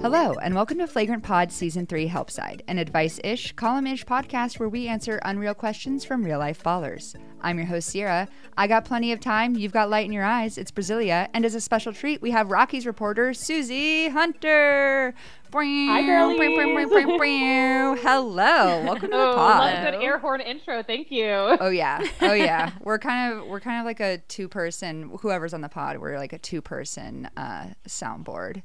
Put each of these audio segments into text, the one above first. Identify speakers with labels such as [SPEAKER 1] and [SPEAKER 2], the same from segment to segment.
[SPEAKER 1] Hello, and welcome to Flagrant Pod Season 3 Help Side, an advice ish, column ish podcast where we answer unreal questions from real life ballers. I'm your host, Sierra. I got plenty of time. You've got light in your eyes. It's Brasilia. And as a special treat, we have Rockies reporter, Suzie Hunter.
[SPEAKER 2] Hi, girlies.
[SPEAKER 1] Hello. Welcome to the
[SPEAKER 2] Oh,
[SPEAKER 1] pod.
[SPEAKER 2] love a good air horn intro. Thank you.
[SPEAKER 1] Oh yeah. Oh yeah. We're kind of we're kind of like a two person whoever's on the pod, we're like a two person uh soundboard.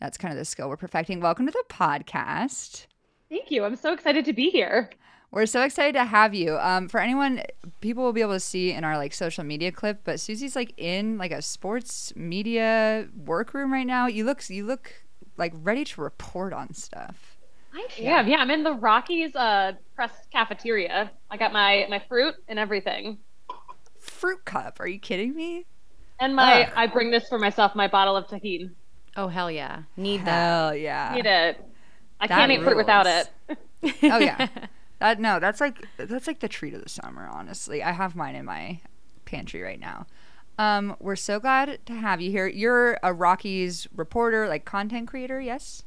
[SPEAKER 1] That's kind of the skill we're perfecting. Welcome to the podcast.
[SPEAKER 2] Thank you. I'm so excited to be here.
[SPEAKER 1] We're so excited to have you. Um, for anyone, people will be able to see in our like social media clip, but Suzie's like in like a sports media workroom right now. You look, you look like ready to report on stuff.
[SPEAKER 2] I am. Yeah, I'm in the Rockies uh, press cafeteria. I got my my fruit and everything.
[SPEAKER 1] Fruit cup? Are you kidding me?
[SPEAKER 2] And my
[SPEAKER 1] Ugh.
[SPEAKER 2] I bring this for myself, my bottle of tahini.
[SPEAKER 3] Oh hell yeah, need that.
[SPEAKER 1] Hell yeah.
[SPEAKER 2] Need it. I
[SPEAKER 1] That
[SPEAKER 2] can't eat fruit without it.
[SPEAKER 1] oh yeah. That no, that's like that's like the treat of the summer, honestly. I have mine in my pantry right now. Um, we're so glad to have you here. You're a Rockies reporter, like content creator, yes?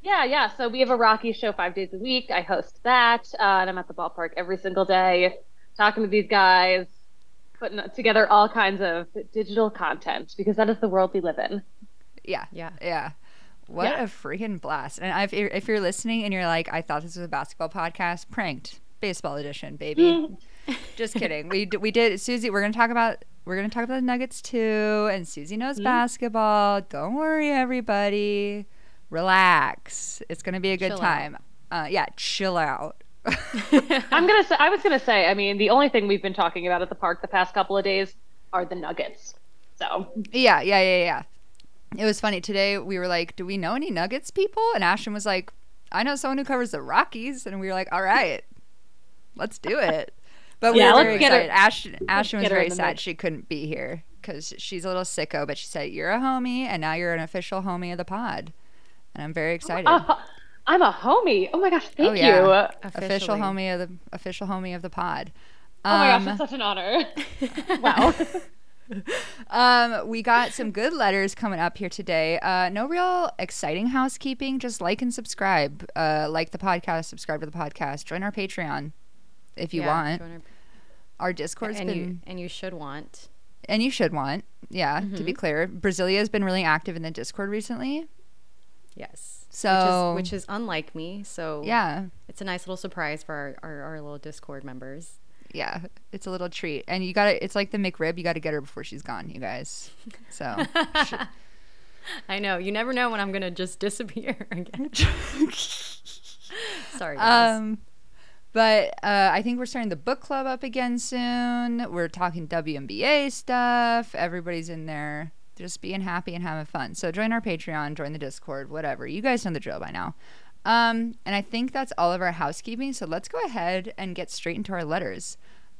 [SPEAKER 2] Yeah, yeah. So we have a Rockies show five days a week. I host that, uh, and I'm at the ballpark every single day, talking to these guys, putting together all kinds of digital content because that is the world we live in.
[SPEAKER 1] Yeah.
[SPEAKER 3] Yeah.
[SPEAKER 1] Yeah. What
[SPEAKER 2] Yeah.
[SPEAKER 1] a freaking blast. And if you're, if you're listening and you're like, I thought this was a basketball podcast, pranked. Baseball edition, baby. Just kidding. We we did Suzie, we're going to talk about we're going to talk about the Nuggets too and Suzie knows
[SPEAKER 2] Mhm.
[SPEAKER 1] basketball. Don't worry everybody. Relax. It's going to be a good
[SPEAKER 3] Chill
[SPEAKER 1] time. Uh yeah, chill out.
[SPEAKER 2] I'm gonna say I was gonna say, I mean, the only thing we've been talking about at the park the past couple of days are the nuggets. So
[SPEAKER 1] Yeah, yeah, yeah, yeah. It was funny today. We were like, "Do we know any Nuggets people?" And Ashton was like, "I know someone who covers the Rockies." And we were like, "All right, let's do it." But we
[SPEAKER 2] Yeah,
[SPEAKER 1] were
[SPEAKER 2] let's
[SPEAKER 1] very
[SPEAKER 2] get her-
[SPEAKER 1] Ashton, Ashton was
[SPEAKER 2] get her
[SPEAKER 1] very sad she couldn't be here because she's a little sicko. But she said, "You're a homie, and now you're an official homie of the pod." And I'm very excited.
[SPEAKER 2] Uh, I'm a homie. Oh my gosh, thank
[SPEAKER 1] Oh, yeah.
[SPEAKER 2] you. Oh
[SPEAKER 1] official homie of the official homie of the pod.
[SPEAKER 2] Oh my gosh,
[SPEAKER 1] Um,
[SPEAKER 2] it's such an honor. wow.
[SPEAKER 1] Um, we got some good letters coming up here today. Uh, no real exciting housekeeping. Just like and subscribe. Uh, like the podcast, subscribe to the podcast, join our Patreon if you
[SPEAKER 3] Yeah,
[SPEAKER 1] want.
[SPEAKER 3] join our-
[SPEAKER 1] Our Discord's
[SPEAKER 3] and
[SPEAKER 1] been,
[SPEAKER 3] you and you should want.
[SPEAKER 1] and you should want. Yeah, to
[SPEAKER 3] Mm-hmm.
[SPEAKER 1] be clear, Brasilia has been really active in the Discord recently.
[SPEAKER 3] Yes.
[SPEAKER 1] So-
[SPEAKER 3] which is, which is unlike me. So
[SPEAKER 1] Yeah,
[SPEAKER 3] it's a nice little surprise for our, our, our little Discord members.
[SPEAKER 1] Yeah, it's a little treat, and you got to It's like the McRib. You got to get her before she's gone, you guys. So
[SPEAKER 3] I know. You never know when I'm gonna just disappear again. Sorry, guys.
[SPEAKER 1] Um, but uh, I think we're starting the book club up again soon. We're talking WNBA stuff. Everybody's in there just being happy and having fun. So join our Patreon, join the Discord, whatever. You guys know the drill by now. Um, and I think that's all of our housekeeping. So let's go ahead and get straight into our letters.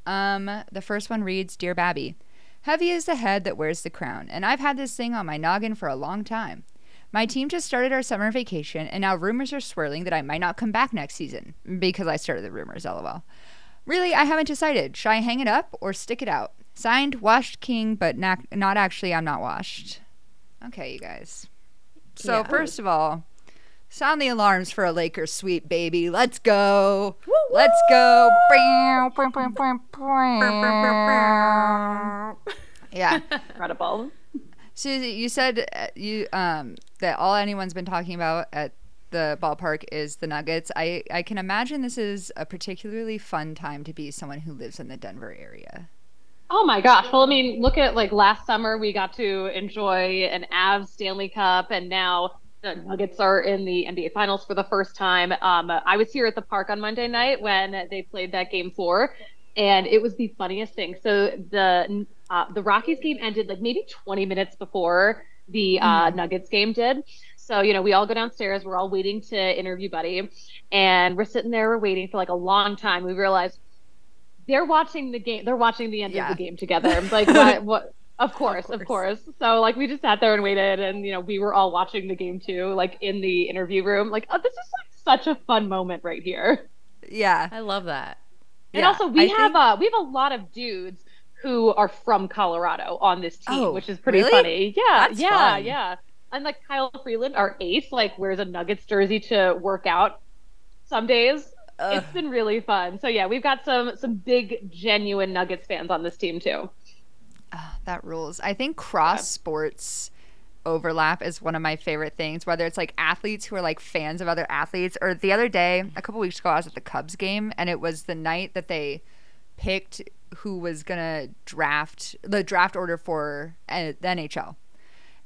[SPEAKER 1] Um, the first one reads Dear Babby, Heavy is the head that wears the crown, and I've had this thing on my noggin for a long time. My team just started our summer vacation, and now rumors are swirling that I might not come back next season because I started the rumors, lol. Really, I haven't decided. Should I hang it up or stick it out? Signed, Washed King, but not, not actually, I'm not washed. Okay, you guys. So,
[SPEAKER 3] Yeah.
[SPEAKER 1] first of all, sound the alarms for a Lakers sweep, baby. Let's go. Let's go. Yeah.
[SPEAKER 2] Incredible.
[SPEAKER 1] Suzie, you said uh, you um that all anyone's been talking about at the ballpark is the Nuggets. I I can imagine this is a particularly fun time to be someone who lives in the Denver area.
[SPEAKER 2] Oh my gosh. Well, I mean, look at like last summer we got to enjoy an Avs Stanley Cup, and now the Nuggets are in the NBA Finals for the first time. Um, I was here at the park on Monday night when they played that game four, and it was the funniest thing. So the uh, the Rockies game ended like maybe 20 minutes before the uh, Nuggets game did. So you know, we all go downstairs. We're all waiting to interview Buddy, and we're sitting there. We're waiting for like a long time. We realize they're watching the game. They're watching the end
[SPEAKER 1] Yeah.
[SPEAKER 2] of the game together. Like what? what of course, of course, So like we just sat there and waited, and you know we were all watching the game too, like in the interview room. Like oh, this is like such a fun moment right here.
[SPEAKER 1] Yeah.
[SPEAKER 3] I love that.
[SPEAKER 2] And
[SPEAKER 1] Yeah,
[SPEAKER 2] also we
[SPEAKER 1] I
[SPEAKER 2] have
[SPEAKER 1] think-
[SPEAKER 2] uh we have a lot of dudes who are from Colorado on this team,
[SPEAKER 1] Oh,
[SPEAKER 2] which is pretty
[SPEAKER 1] really?
[SPEAKER 2] funny. Yeah,
[SPEAKER 1] That's
[SPEAKER 2] yeah,
[SPEAKER 1] fun.
[SPEAKER 2] yeah. and like Kyle Freeland, our ace, like wears a Nuggets jersey to work out some days.
[SPEAKER 1] Ugh.
[SPEAKER 2] It's been really fun. So yeah, we've got some some big genuine Nuggets fans on this team too.
[SPEAKER 1] Ah, that rules. I think cross sports overlap is one of my favorite things, whether it's like athletes who are like fans of other athletes. Or the other day, a couple weeks ago, I was at the Cubs game and it was the night that they picked who was going to draft the draft order for uh, the NHL.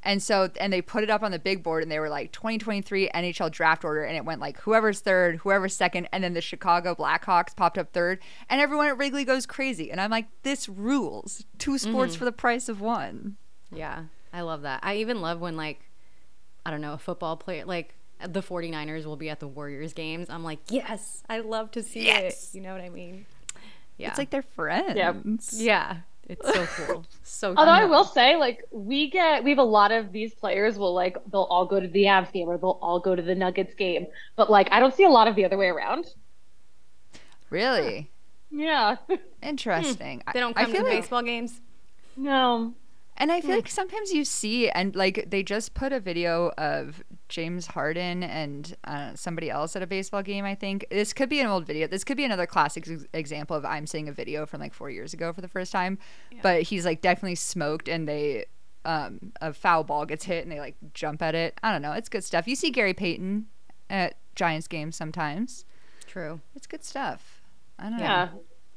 [SPEAKER 1] And so, and they put it up on the big board and they were like 2023 NHL draft order. And it went like whoever's third, whoever's second. And then the Chicago Blackhawks popped up third. And everyone at Wrigley goes crazy. And I'm like, this rules. Two mm-hmm. sports for the price of one.
[SPEAKER 3] Yeah, I love that. I even love when like I don't know, a football player like the 49ers will be at the Warriors games. I'm like, "Yes, I love to see
[SPEAKER 1] Yes.
[SPEAKER 3] it." You know what I mean? Yeah.
[SPEAKER 1] It's like they're friends.
[SPEAKER 3] Yeah. yeah, it's so cool. So
[SPEAKER 2] Although I will say, like, we get we have a lot of these players will like they'll all go to the Avs game or they'll all go to the Nuggets game, but like I don't see a lot of the other way around.
[SPEAKER 1] Really?
[SPEAKER 2] Yeah, hmm.
[SPEAKER 1] Interesting. I-
[SPEAKER 3] they don't come to
[SPEAKER 1] feel
[SPEAKER 3] the
[SPEAKER 1] like-
[SPEAKER 3] baseball games.
[SPEAKER 2] no,
[SPEAKER 1] And I feel
[SPEAKER 3] Hmm.
[SPEAKER 1] like sometimes you see, and like they just put a video of James Harden and uh, somebody else at a baseball game. I think this could be an old video. This could be another classic ex- example of I'm seeing a video from like four years ago for the first time. But he's like definitely smoked, and they um, a foul ball gets hit, and they like jump at it. I don't know. It's good stuff. You see Gary Payton at Giants games sometimes.
[SPEAKER 3] True.
[SPEAKER 1] It's good stuff. I don't know.
[SPEAKER 2] yeah.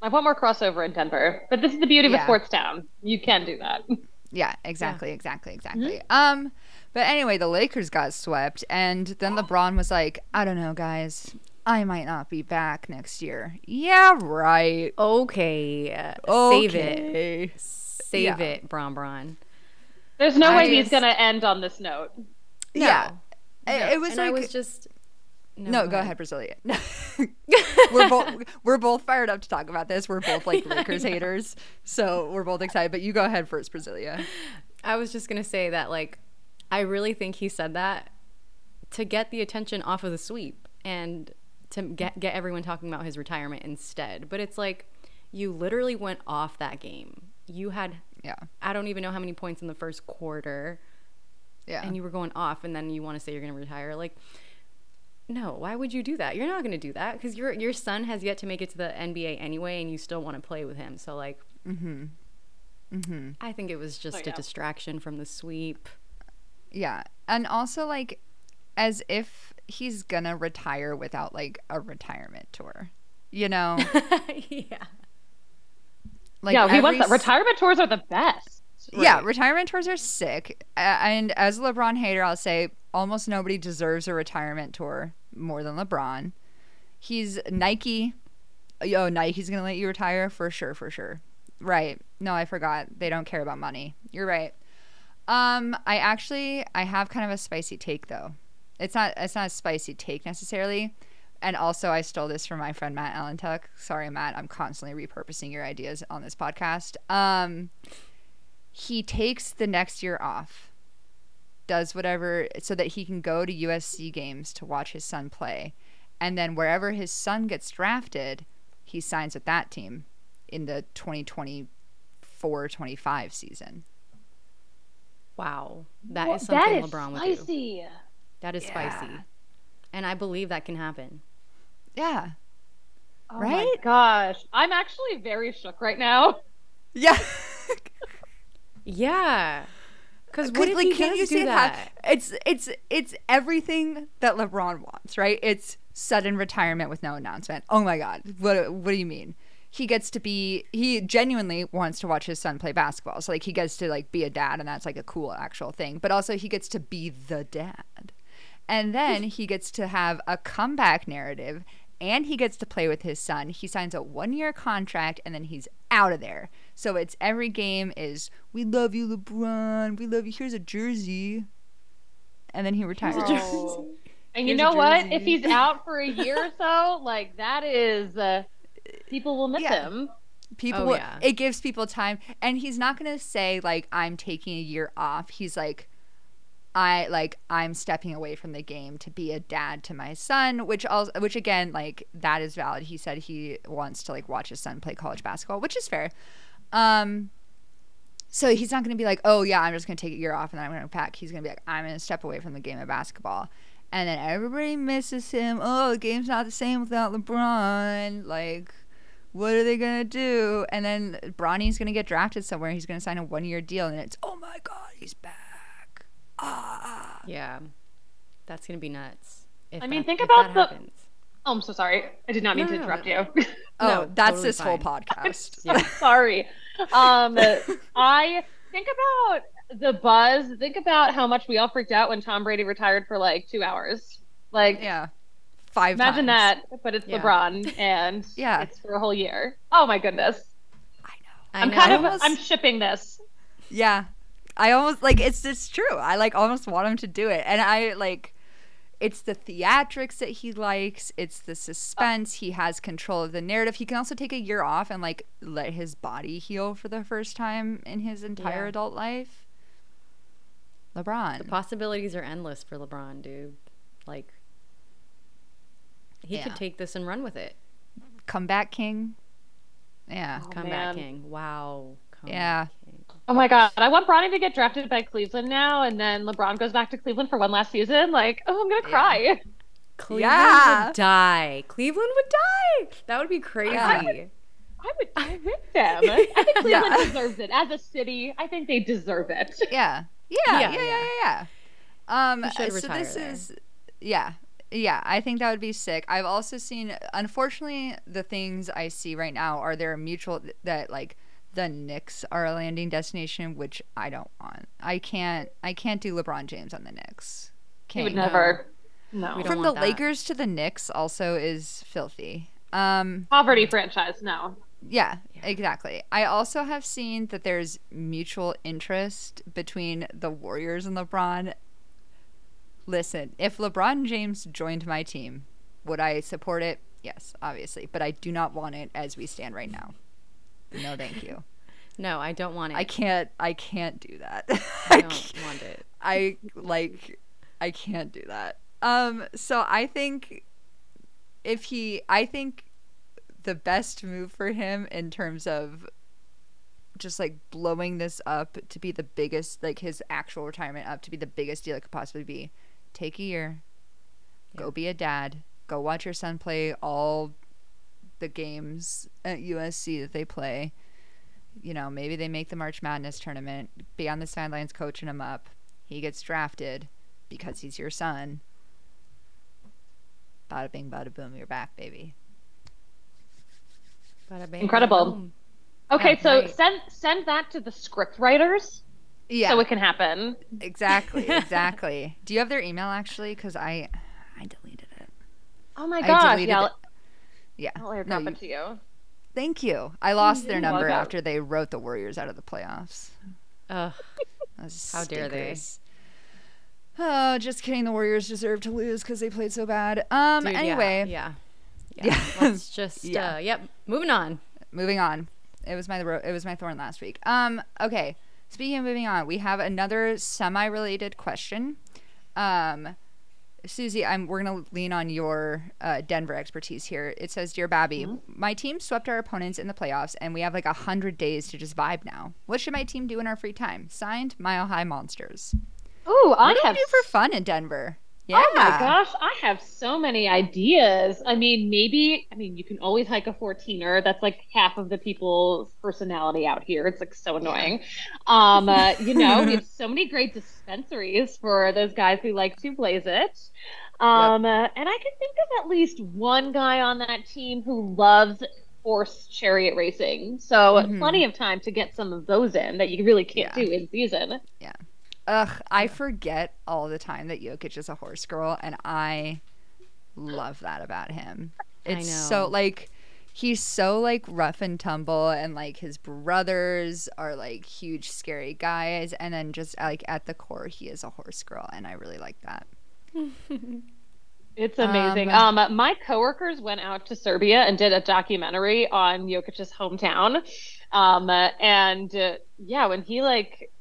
[SPEAKER 2] I want more crossover in Denver, but this is the beauty of
[SPEAKER 1] Yeah.
[SPEAKER 2] a sports town. You can do that.
[SPEAKER 1] Yeah, exactly, exactly, exactly. Um, but anyway, the Lakers got swept, and then LeBron was like, "I don't know, guys, I might not be back next year." Yeah, right.
[SPEAKER 3] Okay. uh, Save it. Save
[SPEAKER 1] Yeah.
[SPEAKER 3] it, Bron Bron.
[SPEAKER 2] There's no
[SPEAKER 1] I
[SPEAKER 2] way he's gonna end on this note.
[SPEAKER 1] Yeah,
[SPEAKER 3] No.
[SPEAKER 1] It- it was
[SPEAKER 3] and
[SPEAKER 1] like
[SPEAKER 3] I was just
[SPEAKER 1] no. Go ahead, Brasilia. we're both we're both fired up to talk about this. We're both like Lakers haters, so we're both excited. But you go ahead first, Brasilia.
[SPEAKER 3] I was just gonna say that like I really think he said that to get the attention off of the sweep and to get get everyone talking about his retirement instead. But it's like you literally went off that game. You had
[SPEAKER 1] Yeah,
[SPEAKER 3] I don't even know how many points in the first quarter
[SPEAKER 1] yeah.
[SPEAKER 3] and you were going off and then you want to say you're going to retire like no, why would you do that? You're not going to do that cuz your your son has yet to make it to the NBA anyway and you still want to play with him. So like
[SPEAKER 1] mhm, mhm.
[SPEAKER 3] I think it was just
[SPEAKER 2] Oh,
[SPEAKER 3] a distraction from the sweep.
[SPEAKER 1] Yeah. And also like as if he's gonna retire without like a retirement tour. You know?
[SPEAKER 3] yeah.
[SPEAKER 1] Like
[SPEAKER 2] yeah, he wants
[SPEAKER 1] every
[SPEAKER 2] that. Retirement tours are the best.
[SPEAKER 1] Yeah, retirement tours are sick. And as a LeBron hater, I'll say almost nobody deserves a retirement tour more than LeBron. He's Nike. Oh, Nike's gonna let you retire for sure, for sure. Right. No, I forgot. They don't care about money. You're right. Um, I actually I have kind of a spicy take though. It's not it's not a spicy take necessarily. And also I stole this from my friend Matt Allentuck. Sorry, Matt, I'm constantly repurposing your ideas on this podcast. Um he takes the next year off, does whatever so that he can go to USC games to watch his son play. And then wherever his son gets drafted, he signs with that team in the 2024 25 season.
[SPEAKER 3] Wow. that
[SPEAKER 2] Well,
[SPEAKER 3] is something
[SPEAKER 2] that is
[SPEAKER 3] LeBron would do.
[SPEAKER 2] spicy.
[SPEAKER 3] That is spicy. And I believe that can happen.
[SPEAKER 1] Yeah.
[SPEAKER 2] Oh
[SPEAKER 1] Right?
[SPEAKER 2] my gosh, I'm actually very shook right now.
[SPEAKER 1] Yeah.
[SPEAKER 3] Yeah. Because
[SPEAKER 1] uh,
[SPEAKER 3] what if
[SPEAKER 1] like,
[SPEAKER 3] does
[SPEAKER 1] you see
[SPEAKER 3] that?
[SPEAKER 1] It's it's it's everything that LeBron wants, right? It's sudden retirement with no announcement. Oh my god, what what do you mean? He gets to be he genuinely wants to watch his son play basketball. So like he gets to like be a dad and that's like a cool actual thing. But also he gets to be the dad. And then he gets to have a comeback narrative and he gets to play with his son. He signs a one year contract and then he's out of there. So it's every game is we love you, LeBron. We love you. Here's a jersey. And then he retires.
[SPEAKER 2] Oh. And you know what? If he's out for a year or so, like that is, uh, people will miss
[SPEAKER 1] Yeah.
[SPEAKER 2] him.
[SPEAKER 1] People
[SPEAKER 3] Oh,
[SPEAKER 1] will-
[SPEAKER 3] yeah.
[SPEAKER 1] it gives people time and he's not going to say like I'm taking a year off. He's like I like I'm stepping away from the game to be a dad to my son, which also which again like that is valid. He said he wants to like watch his son play college basketball, which is fair. Um So he's not going to be like, oh yeah, I'm just going to take a year off and then I'm going to pack. He's going to be like, I'm going to step away from the game of basketball. And then everybody misses him. Oh, the game's not the same without LeBron. Like, what are they going to do? And then Bronny's going to get drafted somewhere. He's going to sign a one year deal. And it's, oh my God, he's back. Ah.
[SPEAKER 3] Yeah, that's gonna be nuts. If
[SPEAKER 2] I mean,
[SPEAKER 3] that-
[SPEAKER 2] think
[SPEAKER 3] if
[SPEAKER 2] about
[SPEAKER 3] that
[SPEAKER 2] the-
[SPEAKER 3] happens.
[SPEAKER 2] Oh, I'm so sorry. I did not mean
[SPEAKER 3] No,
[SPEAKER 2] to interrupt
[SPEAKER 3] no.
[SPEAKER 2] you.
[SPEAKER 1] Oh,
[SPEAKER 3] No,
[SPEAKER 1] that's
[SPEAKER 3] totally
[SPEAKER 1] this whole
[SPEAKER 3] fine.
[SPEAKER 1] podcast.
[SPEAKER 3] Yeah.
[SPEAKER 2] sorry. Um, I think about the buzz. Think about how much we all freaked out when Tom Brady retired for like two hours. Like,
[SPEAKER 1] Yeah. Five
[SPEAKER 2] imagine
[SPEAKER 1] times.
[SPEAKER 2] that, but it's
[SPEAKER 3] Yeah.
[SPEAKER 2] LeBron, and
[SPEAKER 1] Yeah.
[SPEAKER 2] it's for a whole year. Oh my goodness.
[SPEAKER 1] I know.
[SPEAKER 3] I
[SPEAKER 2] I'm
[SPEAKER 3] know.
[SPEAKER 2] kind of
[SPEAKER 1] almost-
[SPEAKER 2] I'm shipping this.
[SPEAKER 1] Yeah. I almost like it's It's true. I like almost want him to do it. And I like it's the theatrics that he likes, it's the suspense. He has control of the narrative. He can also take a year off and like let his body heal for the first time in his entire
[SPEAKER 3] Yeah.
[SPEAKER 1] adult life. LeBron.
[SPEAKER 3] The possibilities are endless for LeBron, dude. Like, he
[SPEAKER 1] Yeah.
[SPEAKER 3] could take this and run with it.
[SPEAKER 1] comeback king. Yeah.
[SPEAKER 2] Oh,
[SPEAKER 3] Comeback
[SPEAKER 2] man.
[SPEAKER 3] king. Wow. Comeback
[SPEAKER 1] Yeah.
[SPEAKER 3] King.
[SPEAKER 2] Oh my god, I want Bronny to get drafted by Cleveland now, and then LeBron goes back to Cleveland for one last season. Like, oh, I'm gonna cry.
[SPEAKER 3] Cleveland
[SPEAKER 1] Yeah.
[SPEAKER 3] would die. Cleveland would die. That would be crazy.
[SPEAKER 1] Yeah.
[SPEAKER 2] I would die with them. I think Cleveland
[SPEAKER 1] Yeah.
[SPEAKER 2] deserves it. As a city, I think they deserve it.
[SPEAKER 1] Yeah. Yeah. Yeah.
[SPEAKER 3] Yeah,
[SPEAKER 1] Yeah. Yeah.
[SPEAKER 3] yeah.
[SPEAKER 1] yeah, Um,
[SPEAKER 3] should
[SPEAKER 1] so this
[SPEAKER 3] there.
[SPEAKER 1] is, yeah. Yeah, I think that would be sick. I've also seen, unfortunately, the things I see right now are there mutual that like the Knicks are a landing destination, which I don't want. I can't. I can't do LeBron James on the Knicks.
[SPEAKER 2] He would
[SPEAKER 1] Can't.
[SPEAKER 2] never. No.
[SPEAKER 3] We don't
[SPEAKER 1] From the
[SPEAKER 3] that.
[SPEAKER 1] Lakers to the Knicks also is filthy. Um,
[SPEAKER 2] Poverty franchise. No.
[SPEAKER 1] yeah, exactly. I also have seen that there's mutual interest between the Warriors and LeBron. Listen, if LeBron James joined my team, would I support it? Yes, obviously, but I do not want it as we stand right now. No, thank you.
[SPEAKER 3] No, I don't want it.
[SPEAKER 1] I can't. I can't do that.
[SPEAKER 3] I
[SPEAKER 1] I
[SPEAKER 3] don't
[SPEAKER 1] can't-
[SPEAKER 3] want it.
[SPEAKER 1] I like I can't do that. Um so I think if he I think the best move for him in terms of just like blowing this up to be the biggest like his actual retirement up to be the biggest deal it could possibly be. Take a year.
[SPEAKER 3] Yeah.
[SPEAKER 1] Go be a dad. Go watch your son play all the games at USC that they play. You know, maybe they make the March Madness tournament. Be on the sidelines coaching him up. He gets drafted because he's your son. Bada bing, bada boom, you're back, baby.
[SPEAKER 3] Bada bing,
[SPEAKER 2] Incredible.
[SPEAKER 3] bada boom.
[SPEAKER 2] Okay,
[SPEAKER 3] Yeah,
[SPEAKER 2] so
[SPEAKER 3] right.
[SPEAKER 2] send send that to the script writers
[SPEAKER 1] Yeah,
[SPEAKER 2] so it can happen.
[SPEAKER 1] exactly, exactly. Do you have their email actually? Because I, I deleted it.
[SPEAKER 2] Oh my
[SPEAKER 1] I
[SPEAKER 2] gosh!
[SPEAKER 1] deleted
[SPEAKER 2] Yeah,
[SPEAKER 1] it. Yeah.
[SPEAKER 2] I'll, I'll airdrop
[SPEAKER 1] No, you-
[SPEAKER 2] it to you.
[SPEAKER 1] Thank you. I lost their number after they wrote the Warriors out of the playoffs.
[SPEAKER 3] Ugh.
[SPEAKER 1] Those
[SPEAKER 3] How dare they.
[SPEAKER 1] Oh, just kidding. The Warriors deserve to lose because they played so bad. Um.
[SPEAKER 3] Dude,
[SPEAKER 1] anyway,
[SPEAKER 3] Yeah. Yeah.
[SPEAKER 1] Yeah.
[SPEAKER 3] Let's just.
[SPEAKER 1] Yeah.
[SPEAKER 3] Uh, yep. Moving on.
[SPEAKER 1] moving on. It was my it was my thorn last week. Um. Okay. Speaking of moving on, we have another semi-related question. Um. Suzie, I'm we're gonna lean on your uh, Denver expertise here. It says, "Dear Babby, my team swept our opponents in the playoffs, and we have like a hundred days to just vibe now. What should my team do in our free time?" Signed, Mile High Monsters.
[SPEAKER 2] Ooh, I
[SPEAKER 1] What do
[SPEAKER 2] have
[SPEAKER 1] do for fun in Denver? Yeah.
[SPEAKER 2] Oh my gosh, I have so many ideas. I mean, maybe, I mean, you can always hike a 14er. That's like half of the people's personality out here. It's like so annoying. Um, uh, you know, we have so many great dispensaries for those guys who like to blaze it. Um, uh, and I can think of at least one guy on that team who loves horse chariot racing. So
[SPEAKER 1] Mhm.
[SPEAKER 2] plenty of time to get some of those in that you really can't
[SPEAKER 1] Yeah.
[SPEAKER 2] do in season.
[SPEAKER 1] Ugh, I forget all the time that Jokic is a horse girl, and I love that about him. It's so like he's so like rough and tumble, and like his brothers are like huge scary guys, and then just like at the core, he is a horse girl, and I really like that.
[SPEAKER 2] It's amazing. Um, my coworkers went out to Serbia and did a documentary on Jokic's hometown. Um, and uh, yeah, when he like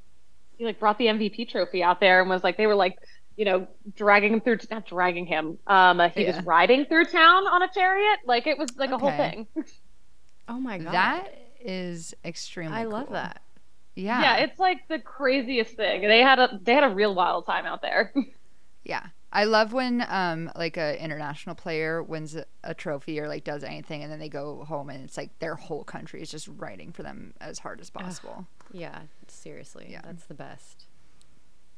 [SPEAKER 2] he like brought the MVP trophy out there and was like they were like you know dragging him through not dragging him. Um, uh, he
[SPEAKER 1] Yeah.
[SPEAKER 2] was riding through town on a chariot. Like it was like a whole thing.
[SPEAKER 3] Oh my god.
[SPEAKER 1] That is extremely.
[SPEAKER 3] I love that.
[SPEAKER 1] Yeah.
[SPEAKER 2] Yeah, it's like the craziest thing. They had a they had a real wild time out there.
[SPEAKER 1] Yeah. I love when um like a international player wins a, a trophy or like does anything and then they go home and it's like their whole country is just writing for them as hard as possible.
[SPEAKER 3] Yeah, seriously.
[SPEAKER 1] Yeah.
[SPEAKER 3] That's the best.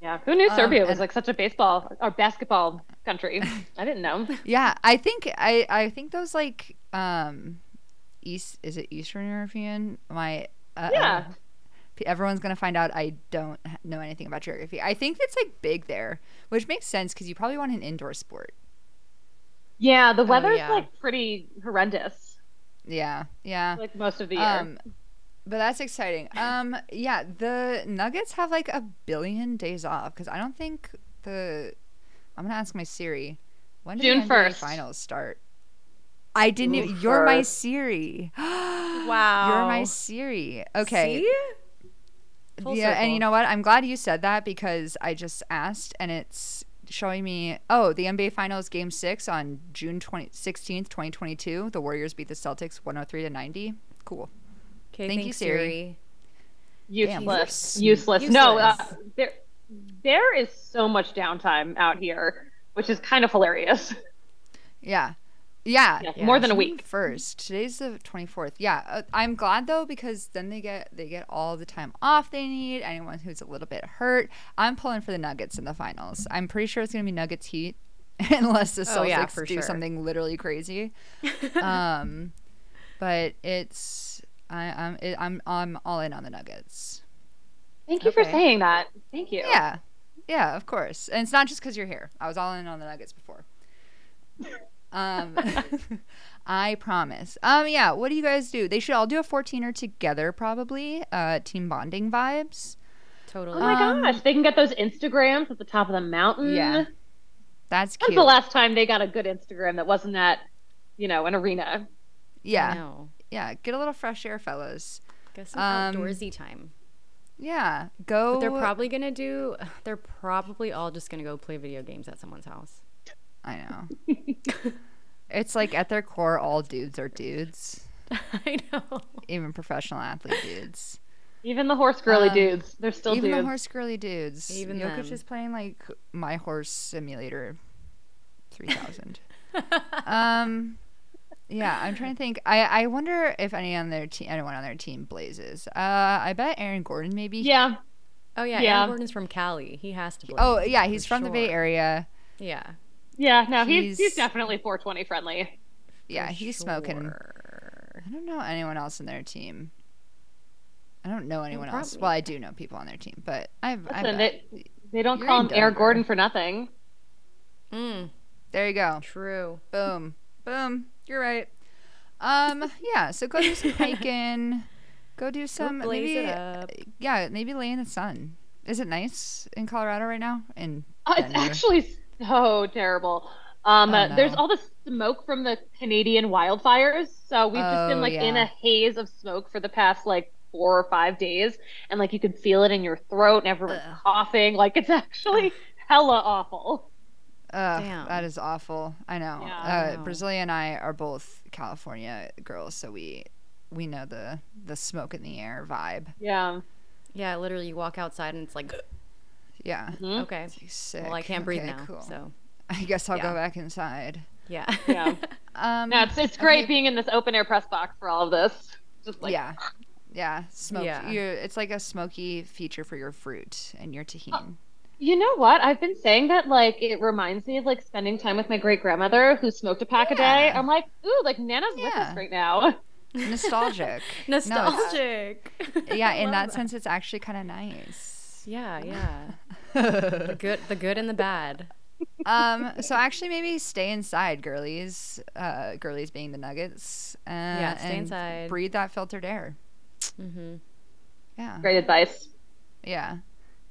[SPEAKER 2] Yeah, who knew
[SPEAKER 1] Um,
[SPEAKER 2] Serbia was like such a baseball or basketball country? I didn't know.
[SPEAKER 1] Yeah, I think I I think those like um east is it Eastern European? My uh,
[SPEAKER 2] Yeah.
[SPEAKER 1] p- everyone's gonna find out I don't know anything about geography. I think it's like big there, which makes sense because you probably want an indoor sport.
[SPEAKER 2] Yeah, the weather's
[SPEAKER 3] yeah.
[SPEAKER 2] like pretty horrendous,
[SPEAKER 1] Yeah, yeah.
[SPEAKER 2] like most of the year.
[SPEAKER 1] Um, but that's exciting. Um, yeah, the Nuggets have like a billion days off because I don't think the. I'm gonna ask my Siri. When do
[SPEAKER 2] June
[SPEAKER 1] the NBA
[SPEAKER 2] 1st.
[SPEAKER 1] finals start? I didn't.
[SPEAKER 2] Ooh,
[SPEAKER 1] even you're my. Siri.
[SPEAKER 3] Wow.
[SPEAKER 1] You're my Siri. Okay.
[SPEAKER 3] See? Full
[SPEAKER 1] yeah, and you know what? I'm glad you said that because I just asked and it's showing me oh, the NBA Finals game 6 on June 20, 16th, 2022. The Warriors beat the Celtics 103 to 90. Cool.
[SPEAKER 3] Okay,
[SPEAKER 1] Thank you,
[SPEAKER 3] thanks,
[SPEAKER 1] Siri.
[SPEAKER 2] useless,
[SPEAKER 1] damn, you're
[SPEAKER 2] useless. No, uh, there there is so much downtime out here, which is kind of hilarious.
[SPEAKER 1] Yeah. Yeah.
[SPEAKER 2] Yeah, more than a week.
[SPEAKER 1] First. Today's the 24th. Yeah. Uh, I'm glad though because then they get they get all the time off they need. Anyone who's a little bit hurt. I'm pulling for the Nuggets in the finals. I'm pretty sure it's going to be Nuggets Heat unless the Celtics
[SPEAKER 3] Oh, yeah, for
[SPEAKER 1] do
[SPEAKER 3] sure.
[SPEAKER 1] something literally crazy. um but it's I I'm it, I'm I'm all in on the Nuggets.
[SPEAKER 2] Thank you for saying that. Thank you.
[SPEAKER 1] Yeah. Yeah, of course. And it's not just because you're here. I was all in on the Nuggets before. Um, I promise. Um, yeah. What do you guys do? They should all do a 14er together, probably. Uh, team bonding vibes.
[SPEAKER 3] Totally.
[SPEAKER 2] Oh my
[SPEAKER 1] Um,
[SPEAKER 2] gosh, they can get those Instagrams at the top of the mountain.
[SPEAKER 1] Yeah. That's
[SPEAKER 2] When's
[SPEAKER 1] cute.
[SPEAKER 2] the last time they got a good Instagram that wasn't at, you know, an arena?
[SPEAKER 1] yeah. Yeah. Get a little fresh air, fellas.
[SPEAKER 3] Get some
[SPEAKER 1] Um,
[SPEAKER 3] outdoorsy time.
[SPEAKER 1] Yeah. Go.
[SPEAKER 3] But they're probably gonna do. They're probably all just gonna go play video games at someone's house.
[SPEAKER 1] I know. it's like at their core, all dudes are dudes,
[SPEAKER 3] I know.
[SPEAKER 1] even professional athlete dudes.
[SPEAKER 2] Even the horse girly
[SPEAKER 1] Um,
[SPEAKER 2] dudes, they're still
[SPEAKER 1] even
[SPEAKER 2] dudes.
[SPEAKER 1] the horse girly dudes.
[SPEAKER 3] Even
[SPEAKER 1] Jokic
[SPEAKER 3] them.
[SPEAKER 1] is playing like my horse simulator, three thousand. um, yeah, I'm trying to think. I I wonder if any on their team, anyone on their team blazes. Uh, I bet Aaron Gordon maybe.
[SPEAKER 2] yeah,
[SPEAKER 3] Oh yeah,
[SPEAKER 2] Yeah.
[SPEAKER 3] Aaron Gordon's from Cali. He has to. Play.
[SPEAKER 1] Oh yeah, he's
[SPEAKER 3] for
[SPEAKER 1] from the Bay. Area.
[SPEAKER 3] Yeah.
[SPEAKER 2] Yeah. No, he's
[SPEAKER 1] He's-
[SPEAKER 2] he's definitely 420 friendly.
[SPEAKER 1] Yeah,
[SPEAKER 3] for
[SPEAKER 1] he's smoking. I don't know anyone else in their team. I don't know anyone else. Well, I do know people on their team, but I've. I
[SPEAKER 2] Listen,
[SPEAKER 1] bet.
[SPEAKER 2] they, they don't
[SPEAKER 1] You're
[SPEAKER 2] call
[SPEAKER 1] in
[SPEAKER 2] him Air Gordon for nothing.
[SPEAKER 3] Mm,
[SPEAKER 1] There you go.
[SPEAKER 3] true.
[SPEAKER 1] Boom. Boom. You're right. Um, yeah, so go do some hiking. Go do some
[SPEAKER 3] Go blaze
[SPEAKER 1] maybe
[SPEAKER 3] it up.
[SPEAKER 1] yeah, maybe lay in the sun. Is it nice in Colorado right now? In
[SPEAKER 2] Uh, it's actually so terrible. Um,
[SPEAKER 1] Oh,
[SPEAKER 2] uh, There's all the smoke from the Canadian wildfires, so we've just
[SPEAKER 1] Oh,
[SPEAKER 2] been like in a haze of smoke for the past like four or five days, and like you can feel it in your throat, and everyone's
[SPEAKER 1] Ugh.
[SPEAKER 2] coughing. Like it's actually hella awful.
[SPEAKER 1] Ugh,
[SPEAKER 3] Damn.
[SPEAKER 1] that is awful. I know.
[SPEAKER 2] Yeah.
[SPEAKER 1] uh,
[SPEAKER 3] I know.
[SPEAKER 1] Brasilia and I are both California girls, so we we know the the smoke in the air vibe.
[SPEAKER 2] Yeah.
[SPEAKER 3] Yeah, literally, you walk outside and it's like,
[SPEAKER 1] Yeah.
[SPEAKER 2] Mhm.
[SPEAKER 3] okay,
[SPEAKER 1] Sick.
[SPEAKER 3] well, I can't breathe
[SPEAKER 1] Okay,
[SPEAKER 3] now.
[SPEAKER 1] cool.
[SPEAKER 3] So
[SPEAKER 1] I guess I'll
[SPEAKER 3] yeah.
[SPEAKER 1] go back inside.
[SPEAKER 3] yeah.
[SPEAKER 2] Yeah.
[SPEAKER 1] Um,
[SPEAKER 2] No, it's it's great
[SPEAKER 1] okay.
[SPEAKER 2] being in this open air press box for all of this. Just like
[SPEAKER 1] yeah. Yeah, smoke.
[SPEAKER 3] Yeah.
[SPEAKER 1] You're, it's like a smoky feature for your fruit and your tahini.
[SPEAKER 2] You know what? I've been saying that like it reminds me of like spending time with my great grandmother who smoked a pack a day. I'm like, ooh, like Nana's with us right now.
[SPEAKER 1] Nostalgic. No,
[SPEAKER 3] Nostalgic.
[SPEAKER 1] yeah, in
[SPEAKER 3] love
[SPEAKER 1] that, sense, it's actually kind of nice.
[SPEAKER 3] Yeah, yeah. The good, the good and the bad.
[SPEAKER 1] um, so actually, maybe stay inside, girlies. Uh, girlies being the nuggets. Uh,
[SPEAKER 3] Yeah, stay
[SPEAKER 1] and
[SPEAKER 3] inside.
[SPEAKER 1] Breathe that filtered air.
[SPEAKER 3] Mm-hmm.
[SPEAKER 1] Yeah.
[SPEAKER 2] Great advice.
[SPEAKER 1] Yeah.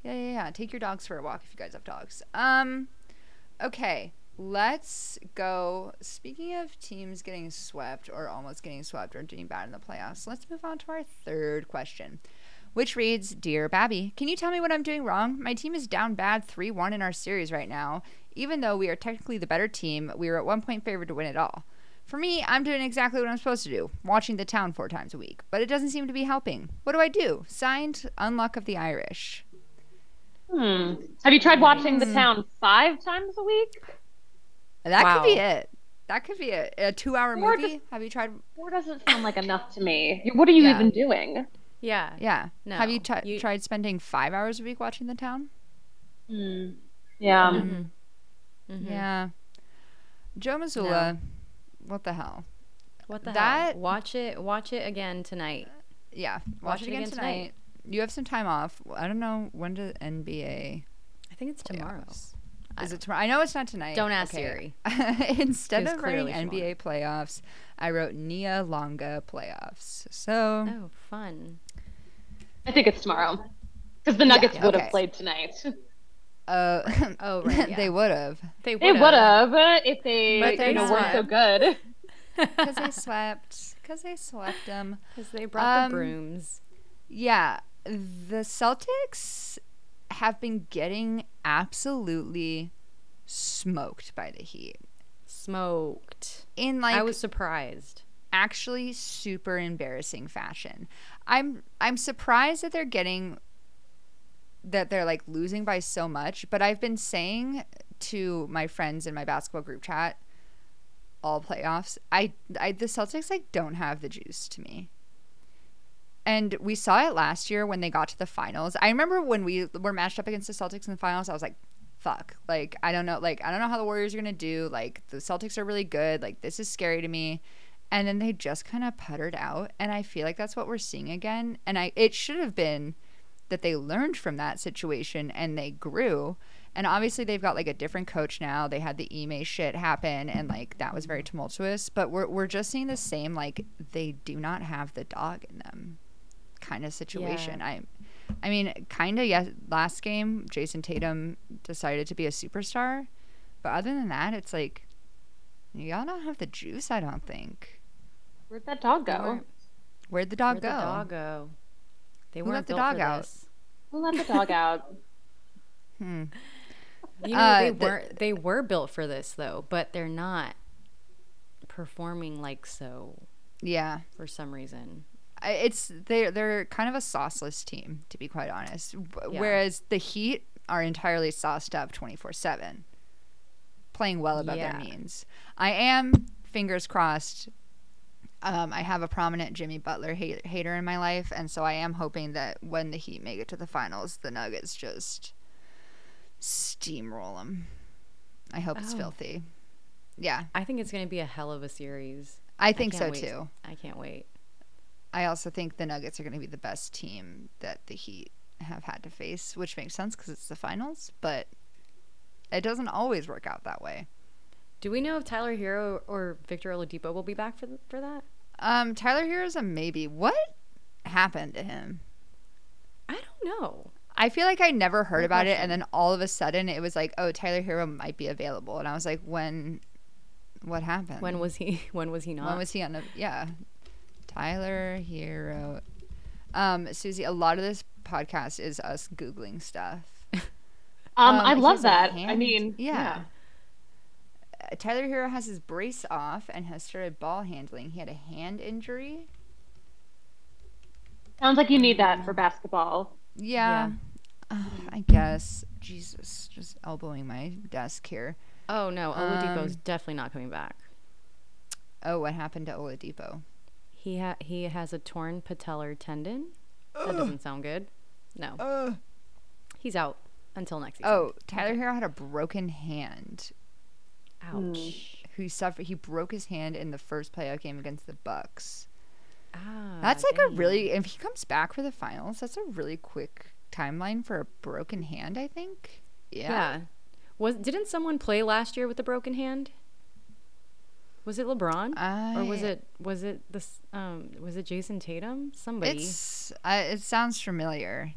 [SPEAKER 1] Yeah, yeah, yeah. Take your dogs for a walk if you guys have dogs. Um okay, let's go. Speaking of teams getting swept or almost getting swept or doing bad in the playoffs, let's move on to our third question. Which reads, Dear Babby, can you tell me what I'm doing wrong? My team is down bad 3 1 in our series right now. Even though we are technically the better team, we are at one point favored to win it all. For me, I'm doing exactly what I'm supposed to do, watching The Town four times a week, but it doesn't seem to be helping. What do I do? Signed, Unluck of the Irish.
[SPEAKER 2] Hmm. Have you tried watching The Town five times a week?
[SPEAKER 1] That
[SPEAKER 3] Wow.
[SPEAKER 1] could be it. That could be a, a two-hour
[SPEAKER 2] Or
[SPEAKER 1] movie.
[SPEAKER 2] just-
[SPEAKER 1] Have you tried?
[SPEAKER 2] Four doesn't sound like enough to me. What are you
[SPEAKER 1] Yeah.
[SPEAKER 2] even doing?
[SPEAKER 3] Yeah.
[SPEAKER 1] Yeah.
[SPEAKER 3] No,
[SPEAKER 1] Have you, tri-
[SPEAKER 3] you-
[SPEAKER 1] tried spending five hours a week watching The Town?
[SPEAKER 2] Hmm. Yeah.
[SPEAKER 3] Mhm.
[SPEAKER 1] Yeah. Joe Mazzulla. What the hell?
[SPEAKER 3] What the
[SPEAKER 1] That-
[SPEAKER 3] hell? Watch it. Watch it again tonight.
[SPEAKER 1] Yeah. Watch, it again, tonight. You have some time off. I don't know when does NBA
[SPEAKER 3] I think it's tomorrow.
[SPEAKER 1] playoffs? Is it tomorrow? I know it's not tonight.
[SPEAKER 3] Don't ask
[SPEAKER 1] Okay. Instead
[SPEAKER 3] She's
[SPEAKER 1] of writing
[SPEAKER 3] clearly smart.
[SPEAKER 1] NBA playoffs, I wrote Nia Longa playoffs. So
[SPEAKER 3] Oh, fun.
[SPEAKER 2] I think it's tomorrow. Because the Nuggets
[SPEAKER 1] Yeah,
[SPEAKER 2] would
[SPEAKER 1] okay.
[SPEAKER 2] have played tonight.
[SPEAKER 1] uh
[SPEAKER 3] Oh, right, yeah.
[SPEAKER 1] they would have.
[SPEAKER 3] They
[SPEAKER 2] They
[SPEAKER 3] would've.
[SPEAKER 2] if they,
[SPEAKER 3] But they're
[SPEAKER 2] you know, weren't so good.
[SPEAKER 1] Cuz they swept. Cuz they swept them.
[SPEAKER 3] Because they brought
[SPEAKER 1] Um,
[SPEAKER 3] the brooms.
[SPEAKER 1] Yeah, the Celtics have been getting absolutely smoked by the Heat.
[SPEAKER 3] Smoked.
[SPEAKER 1] In like
[SPEAKER 3] I was surprised.
[SPEAKER 1] actually super embarrassing fashion. I'm I'm surprised that they're getting that they're like losing by so much, but I've been saying to my friends in my basketball group chat all playoffs, I I the Celtics like don't have the juice to me. And we saw it last year when they got to the finals. I remember when we were matched up against the Celtics in the finals, I was like, fuck. Like, I don't know. Like, I don't know how the Warriors are going to do. Like, the Celtics are really good. Like, this is scary to me. And then they just kind of puttered out. And I feel like that's what we're seeing again. And I, it should have been that they learned from that situation and they grew. And obviously they've got like a different coach now. They had the Ime shit happen and like that was very tumultuous. But we're we're just seeing the same like they do not have the dog in them kind of situation. I I mean kind of yes last game Jayson Tatum decided to be a superstar. But other than that it's like y'all don't have the juice, I don't think.
[SPEAKER 2] Where'd that dog go?
[SPEAKER 1] Where'd the dog
[SPEAKER 3] Where'd
[SPEAKER 1] go?
[SPEAKER 3] the dog go? They
[SPEAKER 1] Who
[SPEAKER 3] weren't
[SPEAKER 1] let the dog out?
[SPEAKER 3] this.
[SPEAKER 2] Who let the dog out?
[SPEAKER 1] Hmm.
[SPEAKER 3] You know,
[SPEAKER 1] Uh,
[SPEAKER 3] they
[SPEAKER 1] the-
[SPEAKER 3] were they were built for this though, but they're not performing like so
[SPEAKER 1] Yeah.
[SPEAKER 3] for some reason.
[SPEAKER 1] It's they're they're kind of a sauceless team to be quite honest
[SPEAKER 3] Yeah.
[SPEAKER 1] whereas the heat are entirely sauced up 24/7 playing well above
[SPEAKER 3] Yeah.
[SPEAKER 1] their means i am fingers crossed um, i have a prominent jimmy butler hate, hater in my life and so i am hoping that when the heat make it to the finals the nuggets just steamroll them i hope it's
[SPEAKER 3] Oh.
[SPEAKER 1] filthy yeah
[SPEAKER 3] I think it's going to be a hell of a series.
[SPEAKER 1] i think so
[SPEAKER 3] wait.
[SPEAKER 1] too
[SPEAKER 3] I can't wait.
[SPEAKER 1] I also think the Nuggets are going to be the best team that the Heat have had to face, which makes sense because it's the finals, but it doesn't always work out that way.
[SPEAKER 3] Do we know if Tyler Herro or Victor Oladipo will be back for th- for that?
[SPEAKER 1] Um, Tyler Herro's a maybe. What happened to him?
[SPEAKER 3] I don't know.
[SPEAKER 1] I feel like I never heard
[SPEAKER 3] Good
[SPEAKER 1] about it, and then all of a sudden it was like, oh, Tyler Herro might be available, and I was like, when? What happened?
[SPEAKER 3] When was he? When was he not?
[SPEAKER 1] When was he on the? Yeah, Tyler Herro. Um, Suzie, a lot of this podcast is us googling stuff.
[SPEAKER 2] Um,
[SPEAKER 1] Um,
[SPEAKER 2] I love that. I mean,
[SPEAKER 1] yeah. Uh, Tyler Herro has his brace off and has started ball handling. He had a hand injury.
[SPEAKER 2] Sounds like you need that for basketball.
[SPEAKER 1] Yeah. Uh, I guess. Jesus, just elbowing my desk here.
[SPEAKER 3] Oh no, Oladipo's
[SPEAKER 1] Um,
[SPEAKER 3] definitely not coming back.
[SPEAKER 1] Oh, what happened to Oladipo?
[SPEAKER 3] He ha- he has a torn patellar tendon. That doesn't sound good. No,
[SPEAKER 1] Uh,
[SPEAKER 3] he's out until next season.
[SPEAKER 1] oh, Tyler Herro had a broken hand.
[SPEAKER 3] Ouch.
[SPEAKER 1] Who suffered? He broke his hand in the first playoff game against the Bucks.
[SPEAKER 3] Ah,
[SPEAKER 1] That's like a really. If he comes back for the finals, that's a really quick timeline for a broken hand. I think.
[SPEAKER 3] yeah. Was didn't someone play last year with a broken hand? Was it LeBron or was it was it this um was it Jayson Tatum? Somebody.
[SPEAKER 1] It's I it sounds familiar.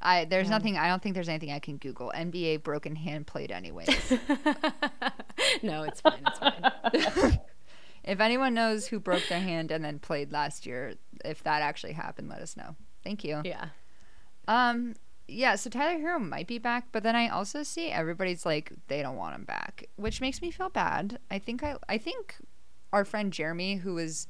[SPEAKER 1] I there's
[SPEAKER 3] Yeah.
[SPEAKER 1] nothing. I don't think there's anything I can Google. NBA broken hand played anyways.
[SPEAKER 3] no, it's fine. It's fine.
[SPEAKER 1] if anyone knows who broke their hand and then played last year, if that actually happened, let us know. Thank you.
[SPEAKER 3] yeah.
[SPEAKER 1] Um. Yeah. So Tyler Herro might be back, but then I also see everybody's like they don't want him back, which makes me feel bad. I think I I think our friend Jeremy, who is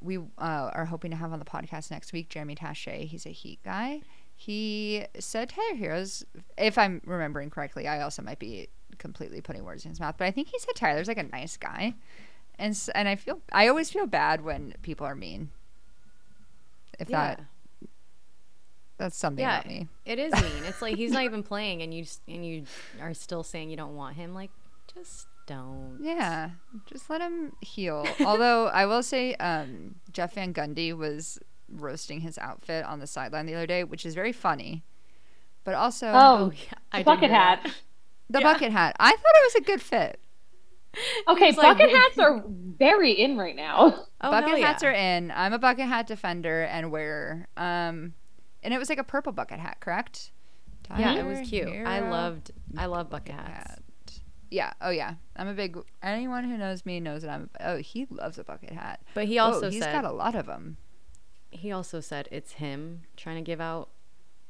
[SPEAKER 1] we uh, are hoping to have on the podcast next week, Jeremy Taché. He's a Heat guy. He said Tyler Herro's, if I'm remembering correctly, I also might be completely putting words in his mouth, but I think he said Tyler's like a nice guy, and and I feel I always feel bad when people are mean. If
[SPEAKER 3] Yeah.
[SPEAKER 1] that that's something
[SPEAKER 3] Yeah,
[SPEAKER 1] about me.
[SPEAKER 3] it is mean. It's like he's not even playing, and you and you are still saying you don't want him. Like, just don't.
[SPEAKER 1] Yeah, just let him heal. Although I will say, um, Jeff Van Gundy was roasting his outfit on the sideline the other day, which is very funny. But also,
[SPEAKER 2] Oh,
[SPEAKER 3] yeah, I did
[SPEAKER 2] bucket
[SPEAKER 3] hear that.
[SPEAKER 2] hat.
[SPEAKER 1] the
[SPEAKER 3] yeah.
[SPEAKER 1] bucket hat. I thought it was a good fit.
[SPEAKER 2] Okay,
[SPEAKER 3] He's like-
[SPEAKER 2] bucket hats are very in right now.
[SPEAKER 3] Oh,
[SPEAKER 1] bucket
[SPEAKER 3] hell
[SPEAKER 1] hats
[SPEAKER 3] yeah.
[SPEAKER 1] are in. I'm a bucket hat defender and wearer. Um, and it was like a purple bucket hat, correct?
[SPEAKER 3] Yeah, it was cute. I loved. I love bucket hats.
[SPEAKER 1] hat. Yeah. Oh yeah. I'm a big. Anyone who knows me knows that I'm. Oh, he loves a bucket hat.
[SPEAKER 3] But he
[SPEAKER 1] Whoa,
[SPEAKER 3] also
[SPEAKER 1] he's
[SPEAKER 3] said
[SPEAKER 1] got a lot of them.
[SPEAKER 3] He also said it's him trying to give out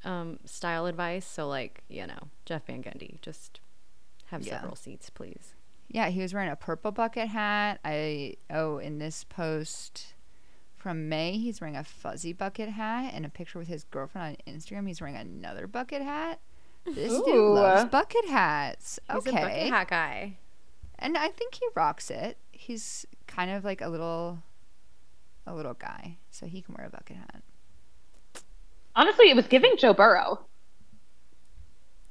[SPEAKER 3] um, style advice. So like you know, Jeff Van Gundy, just have
[SPEAKER 1] Yeah.
[SPEAKER 3] several seats, please.
[SPEAKER 1] Yeah, he was wearing a purple bucket hat. I oh, in this post from May, he's wearing a fuzzy bucket hat, and a picture with his girlfriend on Instagram, he's wearing another bucket hat. This dude
[SPEAKER 2] Ooh.
[SPEAKER 1] loves bucket hats.
[SPEAKER 3] He's
[SPEAKER 1] okay,
[SPEAKER 3] a bucket hat guy.
[SPEAKER 1] and I think he rocks it. He's kind of like a little, a little guy, so he can wear a bucket hat.
[SPEAKER 2] Honestly, it was giving Joe Burrow.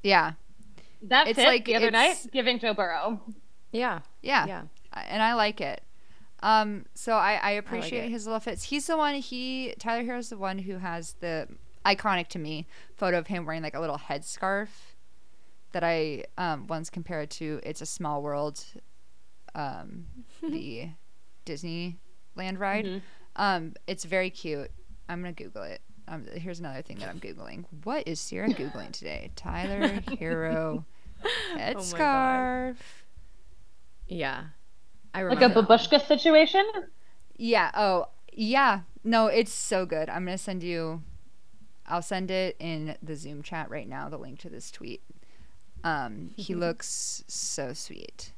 [SPEAKER 1] Yeah,
[SPEAKER 2] That's
[SPEAKER 1] It's
[SPEAKER 2] it.
[SPEAKER 1] like-
[SPEAKER 2] the other night, giving Joe Burrow.
[SPEAKER 3] Yeah,
[SPEAKER 1] yeah,
[SPEAKER 3] yeah.
[SPEAKER 1] And I like it. Um, so I, I appreciate
[SPEAKER 3] it.
[SPEAKER 1] his little fits. He's the one. He Tyler Herro's the one who has the iconic to me photo of him wearing like a little headscarf that I um, once compared to "It's a Small World," um, the Disneyland ride.
[SPEAKER 2] Mhm.
[SPEAKER 1] Um, it's very cute. I'm gonna Google it. Um, here's another thing that I'm googling. What is Sierra googling today? Tyler Herro headscarf.
[SPEAKER 3] Yeah. I remember.
[SPEAKER 2] Like a babushka situation.
[SPEAKER 1] Yeah. Oh, yeah. No, it's so good. I'm gonna send you. I'll send it in the Zoom chat right now. The link to this tweet. Um, he looks so sweet.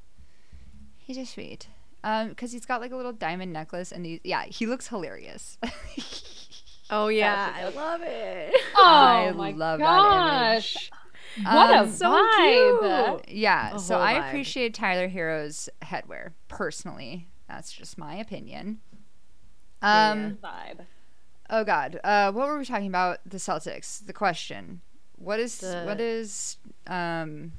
[SPEAKER 1] He's just sweet. Um, because he's got like a little diamond necklace, and he, yeah, he looks hilarious.
[SPEAKER 3] Oh yeah, I love it.
[SPEAKER 2] Oh
[SPEAKER 1] I
[SPEAKER 2] my
[SPEAKER 1] love that
[SPEAKER 2] gosh.
[SPEAKER 1] image.
[SPEAKER 2] What
[SPEAKER 1] Um,
[SPEAKER 2] a
[SPEAKER 3] so
[SPEAKER 2] vibe.
[SPEAKER 3] cute.
[SPEAKER 1] Yeah,
[SPEAKER 3] A
[SPEAKER 1] so I
[SPEAKER 3] vibe.
[SPEAKER 1] appreciate Tyler Herro's headwear personally. That's just my opinion. Um,
[SPEAKER 2] Vibe.
[SPEAKER 1] Oh God, uh, what were we talking about? The Celtics. The question: What is
[SPEAKER 3] The-
[SPEAKER 1] what is um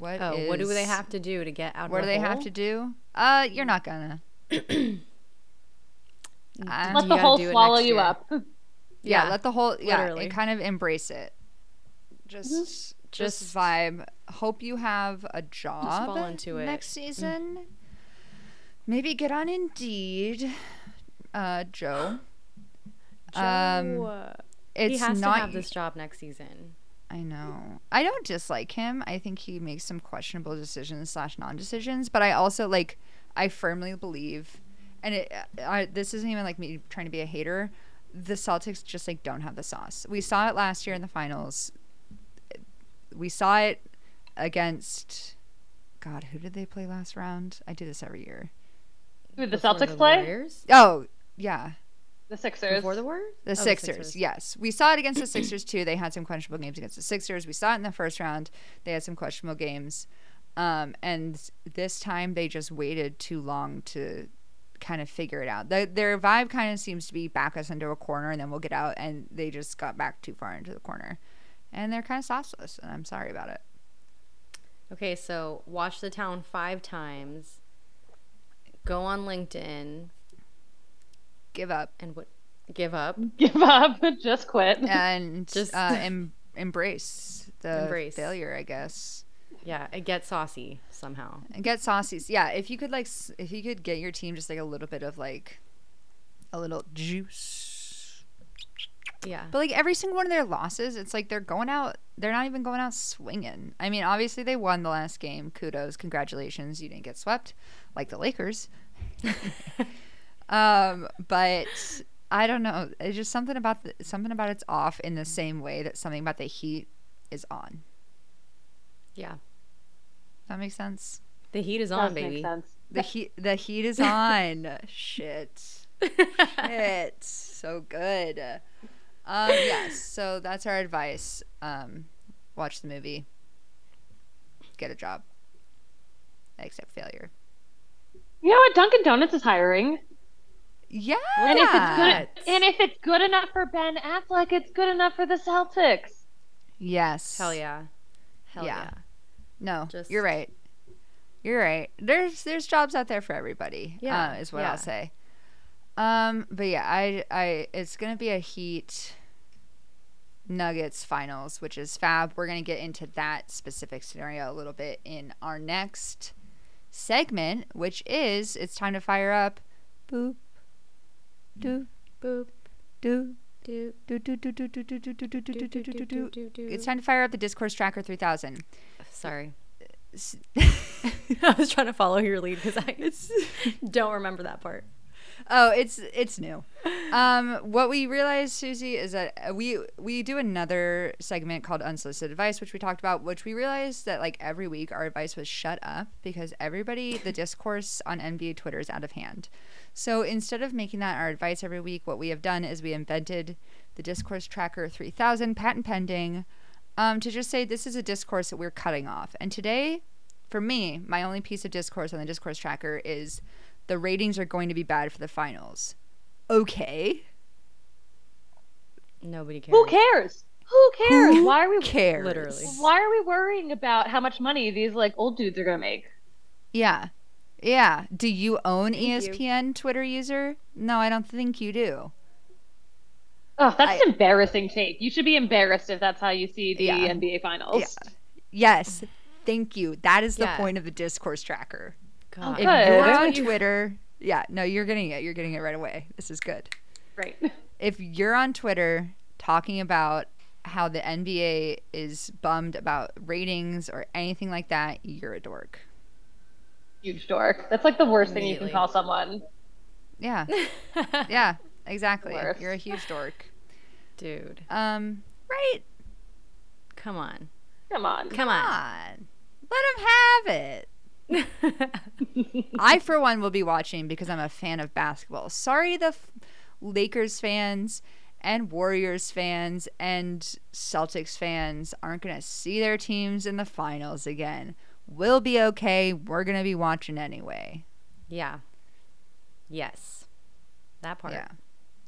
[SPEAKER 1] what
[SPEAKER 3] Oh, what do they have to do to get out? Of there?
[SPEAKER 1] What
[SPEAKER 3] of
[SPEAKER 1] do
[SPEAKER 3] the
[SPEAKER 1] they have to do? Uh, you're not gonna. I-
[SPEAKER 2] Let the
[SPEAKER 3] gotta
[SPEAKER 2] hole swallow you
[SPEAKER 3] year.
[SPEAKER 2] up.
[SPEAKER 1] yeah,
[SPEAKER 3] Yeah,
[SPEAKER 1] let the whole yeah,
[SPEAKER 3] literally.
[SPEAKER 1] and kind of embrace it. Just just
[SPEAKER 3] Just-
[SPEAKER 1] vibe. Hope you have a job
[SPEAKER 3] fall into it.
[SPEAKER 1] next season. Maybe get on Indeed, uh, Joe. Um, It's
[SPEAKER 3] he has
[SPEAKER 1] not
[SPEAKER 3] to have this job next season.
[SPEAKER 1] I know. I don't dislike him. I think he makes some questionable decisions slash non decisions, but I also like. I firmly believe, and it. I, this isn't even like me trying to be a hater. The Celtics just like don't have the sauce. We saw it last year in the finals. We saw it against. God, who did they play last round? I do this every year.
[SPEAKER 2] Who did the
[SPEAKER 3] Before
[SPEAKER 2] Celtics play?
[SPEAKER 3] Warriors?
[SPEAKER 1] Oh yeah,
[SPEAKER 2] The Sixers.
[SPEAKER 3] Before the Warriors?
[SPEAKER 1] The
[SPEAKER 3] Oh,
[SPEAKER 1] Sixers, yes. We saw it against the Sixers too. They had some questionable games against the Sixers. We saw it in the first round. They had some questionable games. Um, and this time they just waited too long to kind of figure it out. The, their vibe kind of seems to be back us into a corner and then we'll get out. And they just got back too far into the corner. And they're kind of sauceless. And I'm sorry about it.
[SPEAKER 3] Okay, so watch the town five times. Go on LinkedIn
[SPEAKER 1] Give up
[SPEAKER 3] and what? Give up.
[SPEAKER 2] Give up. Just quit.
[SPEAKER 1] and
[SPEAKER 3] Just-
[SPEAKER 1] uh, em- embrace the
[SPEAKER 3] Embrace.
[SPEAKER 1] failure, I guess.
[SPEAKER 3] Yeah, it gets saucy somehow.
[SPEAKER 1] and get saucy Yeah, if you could like, if you could get your team just like a little bit of like, a little juice.
[SPEAKER 3] Yeah.
[SPEAKER 1] But like every single one of their losses, it's like they're going out. They're not even going out swinging. I mean, obviously they won the last game. Kudos, congratulations. You didn't get swept, like the Lakers. um, but I don't know. It's just something about the, something about it's off in the same way that something about the Heat is on.
[SPEAKER 3] yeah.
[SPEAKER 1] That makes sense?
[SPEAKER 3] The heat is
[SPEAKER 2] Does
[SPEAKER 3] on, baby.
[SPEAKER 2] sense.
[SPEAKER 1] The heat the heat is on. Shit. Shit. So good. Um yes, so that's our advice. Um watch the movie. Get a job. Accept failure.
[SPEAKER 2] You know what? Dunkin' Donuts is hiring.
[SPEAKER 1] Yeah.
[SPEAKER 2] And if it's good and if it's good enough for Ben Affleck, it's good enough for the Celtics.
[SPEAKER 1] Yes.
[SPEAKER 3] Hell yeah. Hell
[SPEAKER 1] Yeah.
[SPEAKER 3] yeah.
[SPEAKER 1] No,
[SPEAKER 3] Just-
[SPEAKER 1] you're right. You're right. There's there's jobs out there for everybody.
[SPEAKER 3] Yeah,
[SPEAKER 1] uh, is what
[SPEAKER 3] yeah.
[SPEAKER 1] I'll say. Um, but yeah, I I it's gonna be a Heat Nuggets finals, which is fab. We're gonna get into that specific scenario a little bit in our next segment, which is it's time to fire up. Boop, do
[SPEAKER 3] Boop.
[SPEAKER 1] do
[SPEAKER 3] Do,
[SPEAKER 1] do do do do do do do do do do do do do do.
[SPEAKER 3] do.
[SPEAKER 1] It's time to fire up the Discourse Tracker 3000.
[SPEAKER 3] Sorry. I was trying to follow your lead because I don't remember that part.
[SPEAKER 1] Oh, it's it's new. Um, what we realized, Suzie, is that uh, we we do another segment called unsolicited advice, which we talked about. Which we realized that like every week our advice was shut up because everybody the discourse on NBA Twitter is out of hand. So instead of making that our advice every week, what we have done is we invented the discourse tracker 3000 patent pending um, to just say this is a discourse that we're cutting off. And today, for me, my only piece of discourse on the discourse tracker is the ratings are going to be bad for the finals. Okay.
[SPEAKER 3] Nobody cares.
[SPEAKER 2] Who cares? Who cares?
[SPEAKER 1] Who
[SPEAKER 2] why are we
[SPEAKER 1] cares?
[SPEAKER 3] Literally.
[SPEAKER 2] why are we worrying about how much money these like old dudes are gonna make?
[SPEAKER 1] Yeah. Yeah. Do you own
[SPEAKER 3] Thank you.
[SPEAKER 1] ESPN Twitter user? No, I don't think you do.
[SPEAKER 2] Oh, that's
[SPEAKER 1] I-
[SPEAKER 2] an embarrassing take. You should be embarrassed if that's how you see the
[SPEAKER 1] Yeah.
[SPEAKER 2] NBA finals.
[SPEAKER 1] Yes. Thank you. That is the
[SPEAKER 3] Yeah.
[SPEAKER 1] point of the discourse tracker.
[SPEAKER 3] God.
[SPEAKER 1] If
[SPEAKER 2] Good.
[SPEAKER 1] you're on Twitter, yeah, no, you're getting it. You're getting it right away. This is good.
[SPEAKER 2] Right.
[SPEAKER 1] If you're on Twitter talking about how the NBA is bummed about ratings or anything like that, you're a dork.
[SPEAKER 2] Huge dork. That's like the worst thing you can call someone.
[SPEAKER 1] Yeah. Yeah, exactly. You're a huge dork.
[SPEAKER 3] Dude.
[SPEAKER 1] Um, right.
[SPEAKER 3] Come on.
[SPEAKER 2] Come on.
[SPEAKER 3] Come
[SPEAKER 1] Come
[SPEAKER 3] on.
[SPEAKER 1] on. Let him have it. I, for one, will be watching because I'm a fan of basketball. Sorry, the f- Lakers fans and Warriors fans and Celtics fans aren't going to see their teams in the finals again. We'll be okay. We're going to be watching anyway.
[SPEAKER 3] yeah. Yes. That part.
[SPEAKER 1] Yeah.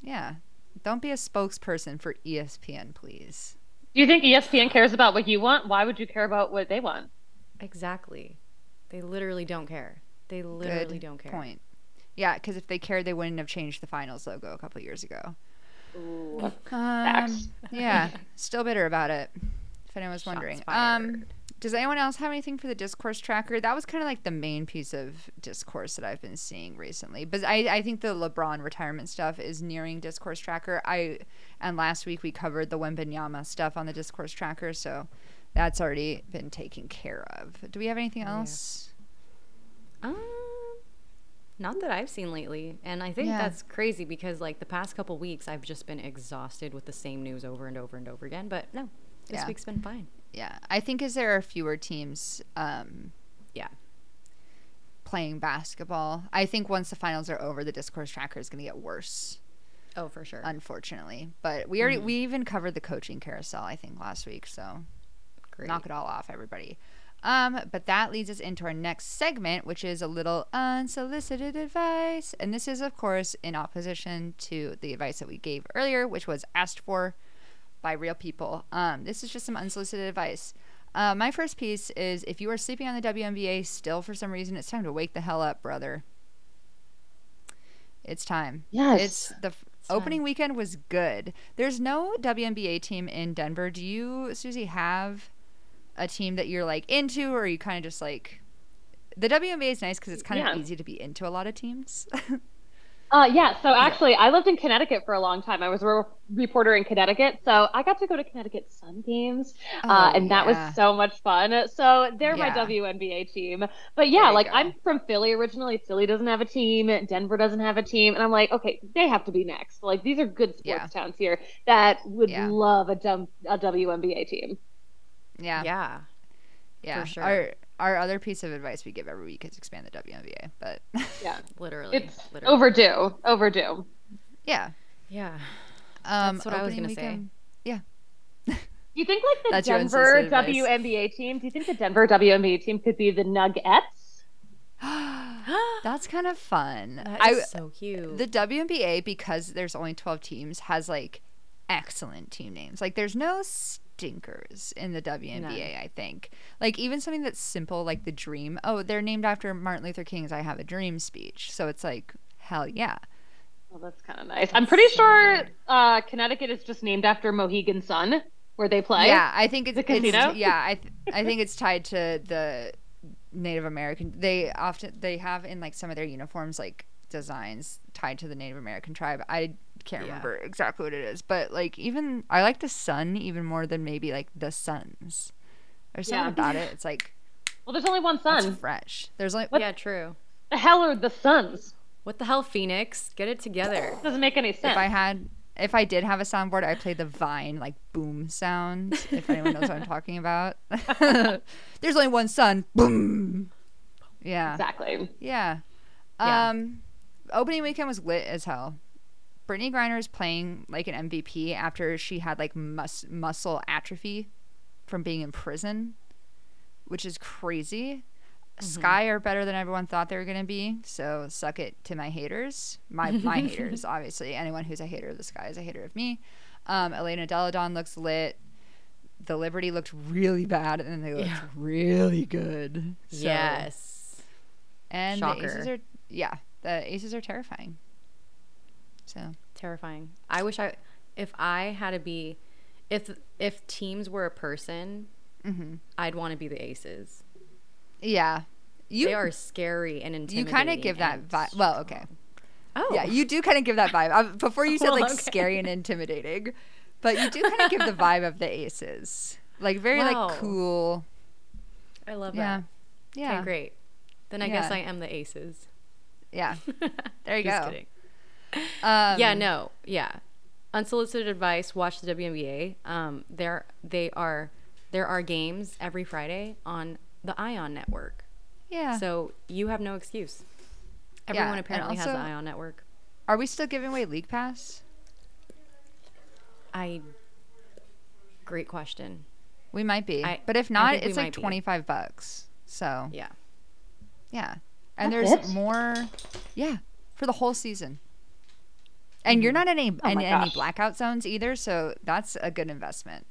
[SPEAKER 1] Yeah. Don't be a spokesperson for ESPN, please.
[SPEAKER 2] Do you think ESPN cares about what you want? Why would you care about what they want?
[SPEAKER 3] Exactly. They literally don't care. They literally
[SPEAKER 1] Good
[SPEAKER 3] don't care.
[SPEAKER 1] point. Yeah, because if they cared, they wouldn't have changed the finals logo a couple years ago.
[SPEAKER 2] Ooh.
[SPEAKER 1] Um, yeah, still bitter about it. If anyone was
[SPEAKER 3] Shots
[SPEAKER 1] wondering. Um, does anyone else have anything for the discourse tracker? That was kind of like the main piece of discourse that I've been seeing recently. But I, I think the LeBron retirement stuff is nearing discourse tracker. I and last week we covered the Wembanyama stuff on the discourse tracker, so that's already been taken care of. Do we have anything
[SPEAKER 3] Yeah.
[SPEAKER 1] else?
[SPEAKER 3] Um, not that I've seen lately, and I think
[SPEAKER 1] Yeah.
[SPEAKER 3] that's crazy because like the past couple weeks, I've just been exhausted with the same news over and over and over again. But no, this
[SPEAKER 1] Yeah.
[SPEAKER 3] week's been fine.
[SPEAKER 1] Yeah, I think as there are fewer teams um,
[SPEAKER 3] Yeah.
[SPEAKER 1] playing basketball, I think once the finals are over, the discourse tracker is going to get worse.
[SPEAKER 3] Oh, for sure.
[SPEAKER 1] unfortunately. But we already
[SPEAKER 3] Mhm.
[SPEAKER 1] we even covered the coaching carousel I think last week, so
[SPEAKER 3] Great.
[SPEAKER 1] knock it all off, everybody. Um, but that leads us into our next segment, which is a little unsolicited advice, and this is of course in opposition to the advice that we gave earlier, which was asked for by real people. Um, this is just some unsolicited advice. Uh, my first piece is if you are sleeping on the WNBA still for some reason, it's time to wake the hell up, brother. It's time.
[SPEAKER 2] Yes.
[SPEAKER 1] It's the f- opening weekend was good. There's no WNBA team in Denver. Do you, Suzie, have a team that you're like into, or are you kind of just like the WNBA is nice because it's kind
[SPEAKER 2] Yeah.
[SPEAKER 1] of easy to be into a lot of teams.
[SPEAKER 2] Uh, yeah, so actually, I lived in Connecticut for a long time. I was a re- reporter in Connecticut, so I got to go to Connecticut Sun games, uh,
[SPEAKER 1] Oh,
[SPEAKER 2] and that was so much fun. So they're my
[SPEAKER 1] Yeah.
[SPEAKER 2] WNBA team. But yeah, like
[SPEAKER 1] go.
[SPEAKER 2] I'm from Philly originally. Philly doesn't have a team, Denver doesn't have a team, and I'm like, okay, they have to be next. Like these are good sports
[SPEAKER 1] Yeah.
[SPEAKER 2] towns here that would
[SPEAKER 1] Yeah.
[SPEAKER 2] love a WNBA team.
[SPEAKER 1] Yeah.
[SPEAKER 3] Yeah.
[SPEAKER 1] Yeah.
[SPEAKER 3] sure.
[SPEAKER 1] Our our other piece of advice we give every week is expand the WNBA, but
[SPEAKER 2] Yeah.
[SPEAKER 3] Literally.
[SPEAKER 2] It's
[SPEAKER 3] literally.
[SPEAKER 2] overdue. Overdue.
[SPEAKER 1] yeah.
[SPEAKER 3] Yeah.
[SPEAKER 1] Um,
[SPEAKER 3] That's what I was gonna say.
[SPEAKER 1] Yeah.
[SPEAKER 2] Do you think like the
[SPEAKER 1] That's
[SPEAKER 2] Denver
[SPEAKER 1] unsolicited.
[SPEAKER 2] WNBA team? Do you think the Denver WNBA team could be the Nuggets?
[SPEAKER 1] That's kind of fun.
[SPEAKER 3] That
[SPEAKER 1] I
[SPEAKER 3] is so cute.
[SPEAKER 1] the WNBA because there's only 12 teams has like excellent team names. Like there's no stinkers in the WNBA. I think. Like even something that's simple like the Dream. Oh, they're named after Martin Luther King's I Have a Dream speech. So it's like hell yeah.
[SPEAKER 2] Well, that's kind of nice. I'm pretty sure uh, Connecticut is just named after Mohegan Sun, where they play.
[SPEAKER 1] Yeah, I think it's,
[SPEAKER 2] The casino?
[SPEAKER 1] it's yeah, I th- I think it's tied to the Native American. They often they have in like some of their uniforms like designs tied to the Native American tribe. I can't
[SPEAKER 3] Yeah.
[SPEAKER 1] remember exactly what it is, but like even I like the sun even more than maybe like the suns. There's something
[SPEAKER 2] Yeah.
[SPEAKER 1] about it. It's like
[SPEAKER 2] Well, there's only one
[SPEAKER 1] it's
[SPEAKER 2] sun.
[SPEAKER 1] fresh. There's like
[SPEAKER 3] yeah, true.
[SPEAKER 2] The hell are the Suns?
[SPEAKER 3] What the hell, Phoenix? Get it together.
[SPEAKER 2] Doesn't make any sense.
[SPEAKER 1] if I had if I did have a soundboard, I'd play the Vine like boom sound. If anyone knows what I'm talking about. There's only one sun. Boom. Yeah.
[SPEAKER 2] exactly.
[SPEAKER 1] Yeah.
[SPEAKER 3] Yeah.
[SPEAKER 1] Um, opening weekend was lit as hell. Brittney Griner is playing like an MVP after she had like mus- muscle atrophy from being in prison, which is crazy. Sky are better than everyone thought they were gonna be, so suck it to my haters. My my haters, obviously. Anyone who's a hater of the Sky is a hater of me. Um, Elena Delle Donne looks lit. The Liberty looked really bad, and then they looked
[SPEAKER 3] Yeah.
[SPEAKER 1] really good. So-
[SPEAKER 3] yes.
[SPEAKER 1] and the aces are yeah, the aces are terrifying. So
[SPEAKER 3] Terrifying. I wish I if I had to be if if teams were a person,
[SPEAKER 1] mhm.
[SPEAKER 3] I'd want to be the aces.
[SPEAKER 1] yeah, you
[SPEAKER 3] they are scary and intimidating.
[SPEAKER 1] you kind of give that vibe. Well, okay.
[SPEAKER 3] Oh.
[SPEAKER 1] yeah, you do kind of give that vibe. Um, before you said
[SPEAKER 3] Well,
[SPEAKER 1] like
[SPEAKER 3] okay.
[SPEAKER 1] scary and intimidating, but you do kind of give the vibe of the aces, like very
[SPEAKER 3] Wow.
[SPEAKER 1] like cool.
[SPEAKER 3] I love
[SPEAKER 1] Yeah,
[SPEAKER 3] that.
[SPEAKER 1] yeah,
[SPEAKER 3] Okay, great. Then I guess I am the aces.
[SPEAKER 1] yeah. There you
[SPEAKER 3] Just
[SPEAKER 1] go.
[SPEAKER 3] kidding.
[SPEAKER 1] Um,
[SPEAKER 3] yeah, no, yeah. Unsolicited advice: Watch the WNBA. Um, there they are. There are games every Friday on the Ion Network,
[SPEAKER 1] yeah.
[SPEAKER 3] so you have no excuse. Everyone
[SPEAKER 1] and
[SPEAKER 3] apparently has the Ion Network.
[SPEAKER 1] Are we still giving away League Pass?
[SPEAKER 3] I. Great question.
[SPEAKER 1] We might be,
[SPEAKER 3] I-
[SPEAKER 1] but if not, it's like
[SPEAKER 3] might be.
[SPEAKER 1] twenty five bucks. So
[SPEAKER 3] Yeah.
[SPEAKER 1] Yeah. And
[SPEAKER 2] That's
[SPEAKER 1] there's
[SPEAKER 2] it?
[SPEAKER 1] more yeah, for the whole season. And you're not in any
[SPEAKER 2] Oh
[SPEAKER 1] in any blackout zones either, so that's a good investment.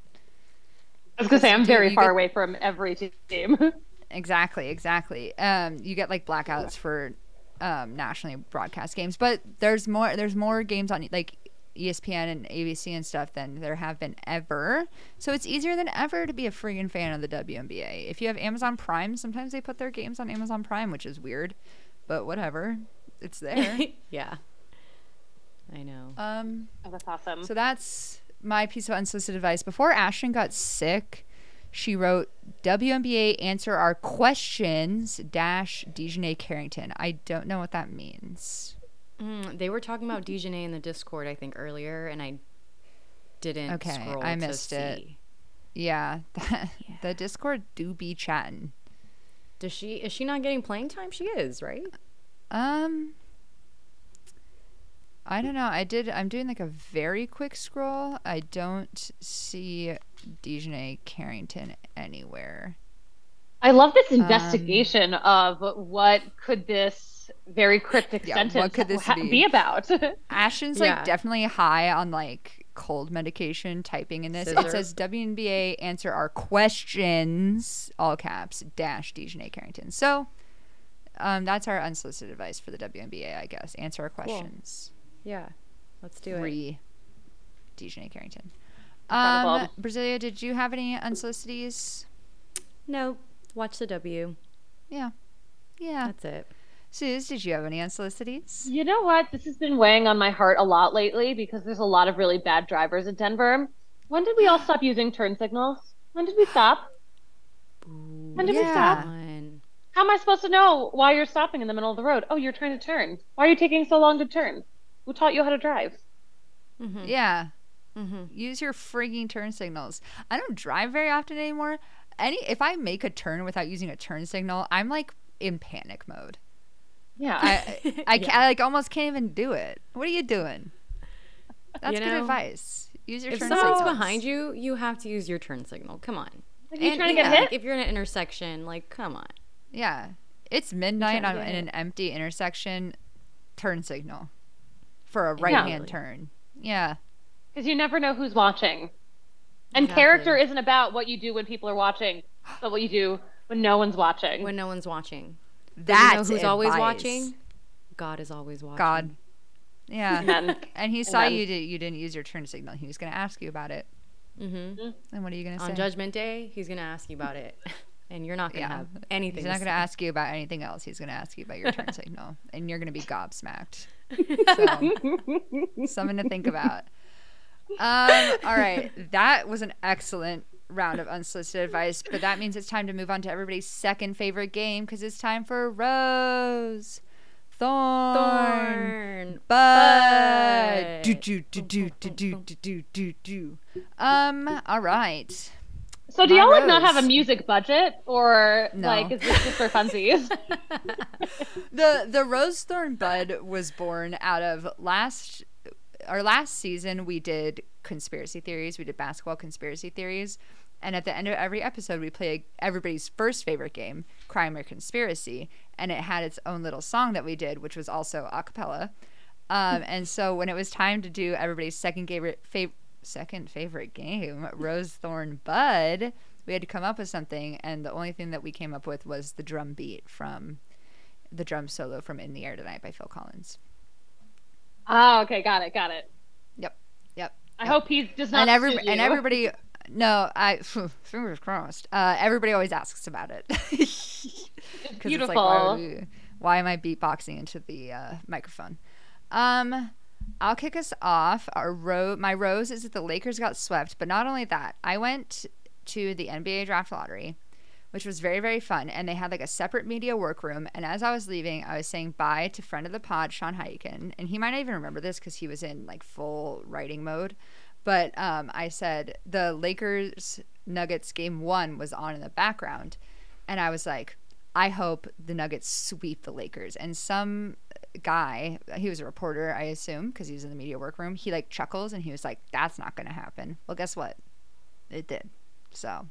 [SPEAKER 2] I was gonna say I'm very far
[SPEAKER 1] get-
[SPEAKER 2] away from every team.
[SPEAKER 1] Exactly, exactly. Um you get like blackouts for um nationally broadcast games, but there's more there's more games on like ESPN and ABC and stuff than there have been ever. So it's easier than ever to be a friggin' fan of the WNBA. If you have Amazon Prime, sometimes they put their games on Amazon Prime, which is weird, but whatever. It's there.
[SPEAKER 3] yeah. I know.
[SPEAKER 1] um
[SPEAKER 2] oh, that's awesome.
[SPEAKER 1] So that's my piece of unsolicited advice. Before Ashton got sick, she wrote WNBA answer our questions dash DiJonai Carrington. I don't know what that means.
[SPEAKER 3] Mm, they were talking about DiJonai in the Discord, I think, earlier, and I didn't
[SPEAKER 1] Okay,
[SPEAKER 3] scroll
[SPEAKER 1] I
[SPEAKER 3] to
[SPEAKER 1] missed it.
[SPEAKER 3] see.
[SPEAKER 1] Yeah, the Discord do be chatting.
[SPEAKER 3] Does she? Is she not getting playing time? She is, right?
[SPEAKER 1] Um, I don't know. I did. I'm doing like a very quick scroll. I don't see DiJonai Carrington anywhere.
[SPEAKER 2] I love this
[SPEAKER 1] Um,
[SPEAKER 2] investigation of what could this very cryptic
[SPEAKER 1] Yeah, what
[SPEAKER 2] sentence
[SPEAKER 1] could this
[SPEAKER 2] ha-
[SPEAKER 1] be?
[SPEAKER 2] be about.
[SPEAKER 1] Ashton's
[SPEAKER 3] Yeah.
[SPEAKER 1] like definitely high on like cold medication typing in this. It says WNBA answer our questions, all caps, dash DiJonai Carrington. So um, that's our unsolicited advice for the WNBA, I guess. Answer our questions.
[SPEAKER 3] Yeah. Let's do it.
[SPEAKER 1] Re DiJonai Carrington. Um, Brasilia, did you have any unsolicities?
[SPEAKER 3] No. Watch the W.
[SPEAKER 1] Yeah. Yeah.
[SPEAKER 3] That's it.
[SPEAKER 1] Suze, did you have any unsolicities?
[SPEAKER 2] you know what? This has been weighing on my heart a lot lately because there's a lot of really bad drivers in Denver. When did we all stop using turn signals? When did we stop? When did we stop?
[SPEAKER 3] Fun.
[SPEAKER 2] How am I supposed to know why you're stopping in the middle of the road? Oh, you're trying to turn. Why are you taking so long to turn? Who taught you how to drive?
[SPEAKER 3] Mm-hmm.
[SPEAKER 1] Yeah.
[SPEAKER 3] Mm-hmm.
[SPEAKER 1] Use your frigging turn signals. I don't drive very often anymore. any if I make a turn without using a turn signal, I'm like in panic mode.
[SPEAKER 2] Yeah.
[SPEAKER 1] I I, ca- I like almost can't even do it. What are you doing? That's
[SPEAKER 3] You
[SPEAKER 1] good advice. Use your
[SPEAKER 3] If
[SPEAKER 1] turn
[SPEAKER 3] someone's
[SPEAKER 1] signals.
[SPEAKER 3] behind you, you have to use your turn signal. Come on.
[SPEAKER 2] Like, you
[SPEAKER 3] And
[SPEAKER 2] trying to get
[SPEAKER 3] yeah,
[SPEAKER 2] hit?
[SPEAKER 3] If you're in an intersection, like, come on.
[SPEAKER 1] Yeah. It's midnight
[SPEAKER 3] trying
[SPEAKER 1] on in
[SPEAKER 3] get
[SPEAKER 1] an empty intersection. Turn signal for a right hand
[SPEAKER 3] Exactly.
[SPEAKER 1] turn. Yeah.
[SPEAKER 2] Because you never know who's watching. And
[SPEAKER 3] Exactly.
[SPEAKER 2] character isn't about what you do when people are watching, but what you do when no one's watching.
[SPEAKER 3] When no one's watching. But
[SPEAKER 1] That's
[SPEAKER 3] you know who's always watching? God is always watching.
[SPEAKER 1] God. Yeah.
[SPEAKER 2] Amen.
[SPEAKER 1] And he saw
[SPEAKER 2] Amen.
[SPEAKER 1] you did you didn't use your turn signal. He was going to ask you about it.
[SPEAKER 3] Mm-hmm.
[SPEAKER 1] And what are you going to say?
[SPEAKER 3] On Judgment Day, he's gonna ask you about it, and you're not gonna
[SPEAKER 1] Yeah.
[SPEAKER 3] have anything.
[SPEAKER 1] He's not going to ask you about anything else. He's going to ask you about your turn signal, and you're going to be gobsmacked. So, something to think about. Um, all right, that was an excellent round of unsolicited advice, but that means it's time to move on to everybody's second favorite game because it's time for Rose, Thorn,
[SPEAKER 3] Thorn.
[SPEAKER 1] Bud.
[SPEAKER 3] Bud.
[SPEAKER 1] Do do do do do do do do do do. Um. All right.
[SPEAKER 2] So do y'all like not have a music budget, or
[SPEAKER 1] No.
[SPEAKER 2] like is this just for funsies?
[SPEAKER 1] the the rose thorn bud was born out of last our last season we did conspiracy theories. We did basketball conspiracy theories. And at the end of every episode we play everybody's first favorite game crime or conspiracy. And it had its own little song that we did which was also a cappella. Um, and so when it was time to do everybody's second favorite fav- second favorite game rose thorn bud we had to come up with something and the only thing that we came up with was the drum beat from the drum solo from In the Air Tonight by Phil Collins.
[SPEAKER 2] oh, okay, got it, got it.
[SPEAKER 1] Yep. Yep.
[SPEAKER 2] I
[SPEAKER 1] Yep.
[SPEAKER 2] hope he does not.
[SPEAKER 1] And every and everybody no, I fingers crossed. Uh, everybody always asks about it.
[SPEAKER 2] beautiful.
[SPEAKER 1] why, would we- why am I beatboxing into the uh, microphone? Um, I'll kick us off. Our ro- my rose is that the Lakers got swept, but not only that, I went to the NBA draft lottery, which was very very fun, and they had like a separate media workroom. And as I was leaving, I was saying bye to friend of the pod, Sean Highkin, and he might not even remember this because he was in like full writing mode. But um, I said the Lakers Nuggets game one was on in the background, and I was like, I hope the Nuggets sweep the Lakers. And some guy, he was a reporter, I assume, because he was in the media workroom. He like chuckles and he was like, "That's not going to happen." Well, guess what? It did. So,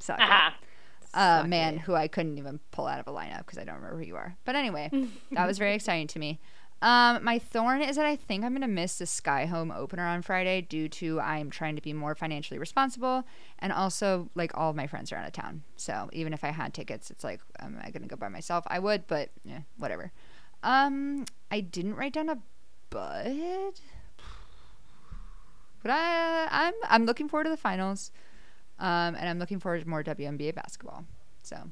[SPEAKER 1] suck. Uh,
[SPEAKER 3] Suck
[SPEAKER 1] man,
[SPEAKER 3] it.
[SPEAKER 1] who I couldn't even pull out of a lineup because I don't remember who you are. But anyway, that was very exciting to me. Um, my thorn is that I think I'm gonna miss the Sky Home opener on Friday due to I'm trying to be more financially responsible, and also like all of my friends are out of town. So even if I had tickets, it's like, am I gonna go by myself? I would, but yeah, whatever. Um, I didn't write down a bud, but I I'm I'm looking forward to the finals, um, and I'm looking forward to more WNBA basketball. So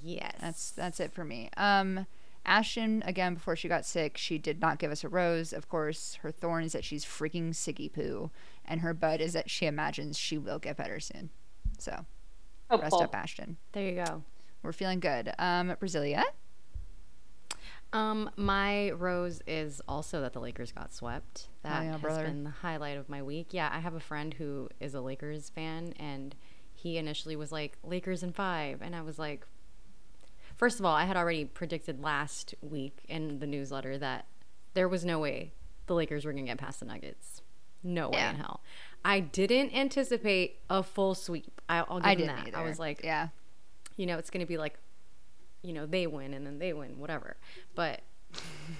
[SPEAKER 3] Yes.
[SPEAKER 1] that's that's it for me. Um, Ashton again before she got sick, she did not give us a rose. Of course, her thorn is that she's freaking siggy poo, and her bud is that she imagines she will get better soon. So rest up, Ashton.
[SPEAKER 3] There you go.
[SPEAKER 1] We're feeling good. Um, Brasilia.
[SPEAKER 3] Um, my rose is also that the Lakers got swept. That
[SPEAKER 1] yeah,
[SPEAKER 3] has
[SPEAKER 1] brother.
[SPEAKER 3] been the highlight of my week. Yeah, I have a friend who is a Lakers fan, and he initially was like Lakers in five, and I was like, first of all, I had already predicted last week in the newsletter that there was no way the Lakers were gonna get past the Nuggets. No way
[SPEAKER 1] Yeah.
[SPEAKER 3] in hell. I didn't anticipate a full sweep. I, I'll give
[SPEAKER 1] I
[SPEAKER 3] them that.
[SPEAKER 1] either.
[SPEAKER 3] I was like,
[SPEAKER 1] yeah,
[SPEAKER 3] you know, it's going to be like, you know, they win and then they win, whatever. But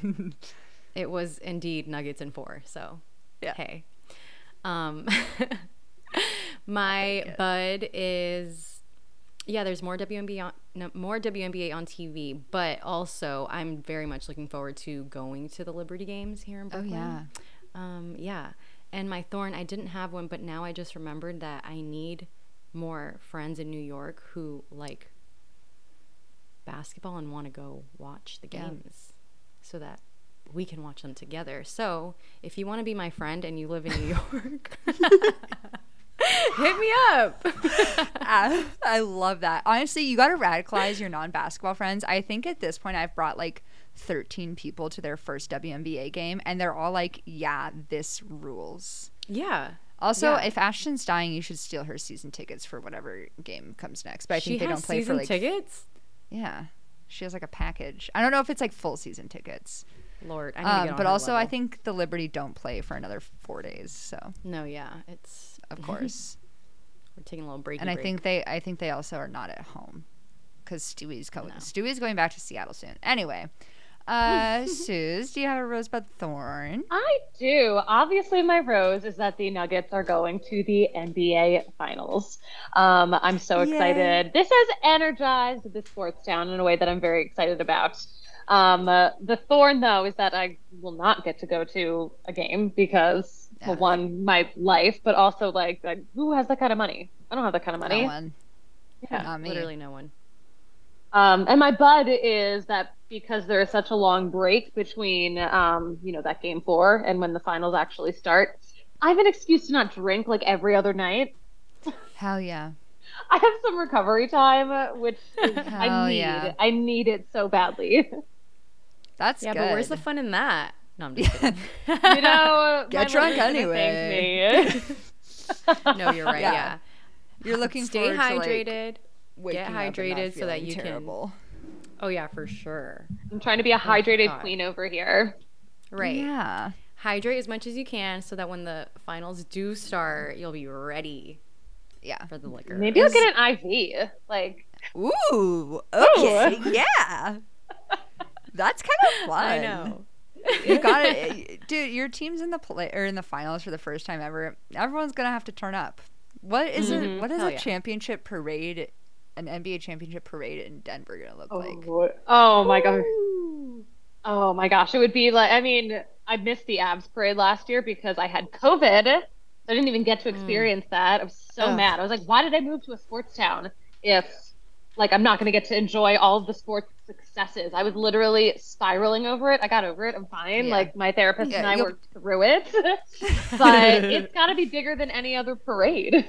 [SPEAKER 3] it was indeed Nuggets in four. So,
[SPEAKER 1] Yeah.
[SPEAKER 3] hey. Um, my bud is, yeah, there's more WNBA on, no, more WNBA on TV, but also I'm very much looking forward to going to the Liberty Games here in Brooklyn.
[SPEAKER 1] Oh yeah.
[SPEAKER 3] Um, yeah. And my thorn, I didn't have one, but now I just remembered that I need more friends in New York who like basketball and want to go watch the
[SPEAKER 1] Yeah.
[SPEAKER 3] games so that we can watch them together. So if you want to be my friend and you live in New York, hit me up.
[SPEAKER 1] I, I love that. Honestly, you got to radicalize your non basketball friends. I think at this point, I've brought like 13 people to their first WNBA game, and they're all like, yeah, this rules.
[SPEAKER 3] yeah.
[SPEAKER 1] Also,
[SPEAKER 3] Yeah.
[SPEAKER 1] if Ashton's dying, you should steal her season tickets for whatever game comes next. But I
[SPEAKER 3] she
[SPEAKER 1] think they don't play for like
[SPEAKER 3] tickets.
[SPEAKER 1] Yeah. She has like a package. I don't know if it's like full season tickets.
[SPEAKER 3] Lord, I need to get
[SPEAKER 1] Um,
[SPEAKER 3] on
[SPEAKER 1] but
[SPEAKER 3] her
[SPEAKER 1] also, I
[SPEAKER 3] level.
[SPEAKER 1] think the Liberty don't play for another four days. So
[SPEAKER 3] no, yeah, it's
[SPEAKER 1] of course,
[SPEAKER 3] we're taking a little break.
[SPEAKER 1] and I think they, I think they also are not at home because Stewie's coming. Stewie's going back to Seattle soon. Anyway, uh, Suze, do you have a rosebud thorn?
[SPEAKER 2] I do. Obviously, my rose is that the Nuggets are going to the NBA Finals. Um, I'm so
[SPEAKER 1] Yay.
[SPEAKER 2] excited. This has energized the sports town in a way that I'm very excited about. Um, uh, the thorn, though, is that I will not get to go to a game because,
[SPEAKER 1] Yeah.
[SPEAKER 2] well, one, my life, but also like, like, who has that kind of money? I don't have that kind of money.
[SPEAKER 1] No one.
[SPEAKER 2] Yeah.
[SPEAKER 1] Not me.
[SPEAKER 3] literally no one.
[SPEAKER 2] Um, and my bud is that because there is such a long break between, um, you know, that game four and when the finals actually start, I have an excuse to not drink like every other night.
[SPEAKER 1] Hell yeah.
[SPEAKER 2] I have some recovery time, which is, I need.
[SPEAKER 1] yeah.
[SPEAKER 2] I need it so badly.
[SPEAKER 1] That's
[SPEAKER 3] Yeah,
[SPEAKER 1] good.
[SPEAKER 3] but where's the fun in that? No, I'm just kidding.
[SPEAKER 2] you know,
[SPEAKER 1] Get drunk anyway.
[SPEAKER 2] thank me.
[SPEAKER 3] no, you're right.
[SPEAKER 1] Yeah.
[SPEAKER 3] Yeah.
[SPEAKER 1] You're looking
[SPEAKER 3] Stay
[SPEAKER 1] forward to, like,
[SPEAKER 3] hydrated.
[SPEAKER 1] up and not
[SPEAKER 3] hydrated so that
[SPEAKER 1] feeling
[SPEAKER 3] you can- Oh yeah, for sure.
[SPEAKER 2] I'm trying to be a hydrated
[SPEAKER 3] God.
[SPEAKER 2] queen over here.
[SPEAKER 3] Right.
[SPEAKER 1] Yeah.
[SPEAKER 3] Hydrate as much as you can so that when the finals do start, you'll be ready
[SPEAKER 1] Yeah.
[SPEAKER 3] for the liquor.
[SPEAKER 2] Maybe I'll get an IV. Like,
[SPEAKER 1] Ooh. Okay. yeah. That's kind of fun.
[SPEAKER 3] I know.
[SPEAKER 1] You got it, dude. Your team's in the play or in the finals for the first time ever. Everyone's gonna have to turn up. What is it?
[SPEAKER 2] Mhm.
[SPEAKER 1] What is
[SPEAKER 3] Hell
[SPEAKER 1] a
[SPEAKER 3] yeah.
[SPEAKER 1] championship parade, an NBA championship parade in Denver gonna look oh, like?
[SPEAKER 2] oh, oh my god. Oh my gosh, it would be like I mean, I missed the Avs parade last year because I had COVID. I didn't even get to hmm. experience that. I was so
[SPEAKER 1] Ugh.
[SPEAKER 2] mad. I was like, why did I move to a sports town if like I'm not going to get to enjoy all of the sports successes? I was literally spiraling over it. I got over it. I'm fine.
[SPEAKER 1] Yeah.
[SPEAKER 2] Like my therapist
[SPEAKER 1] Yeah,
[SPEAKER 2] and I
[SPEAKER 1] you'll-
[SPEAKER 2] worked through it. but it's got to be bigger than any other parade.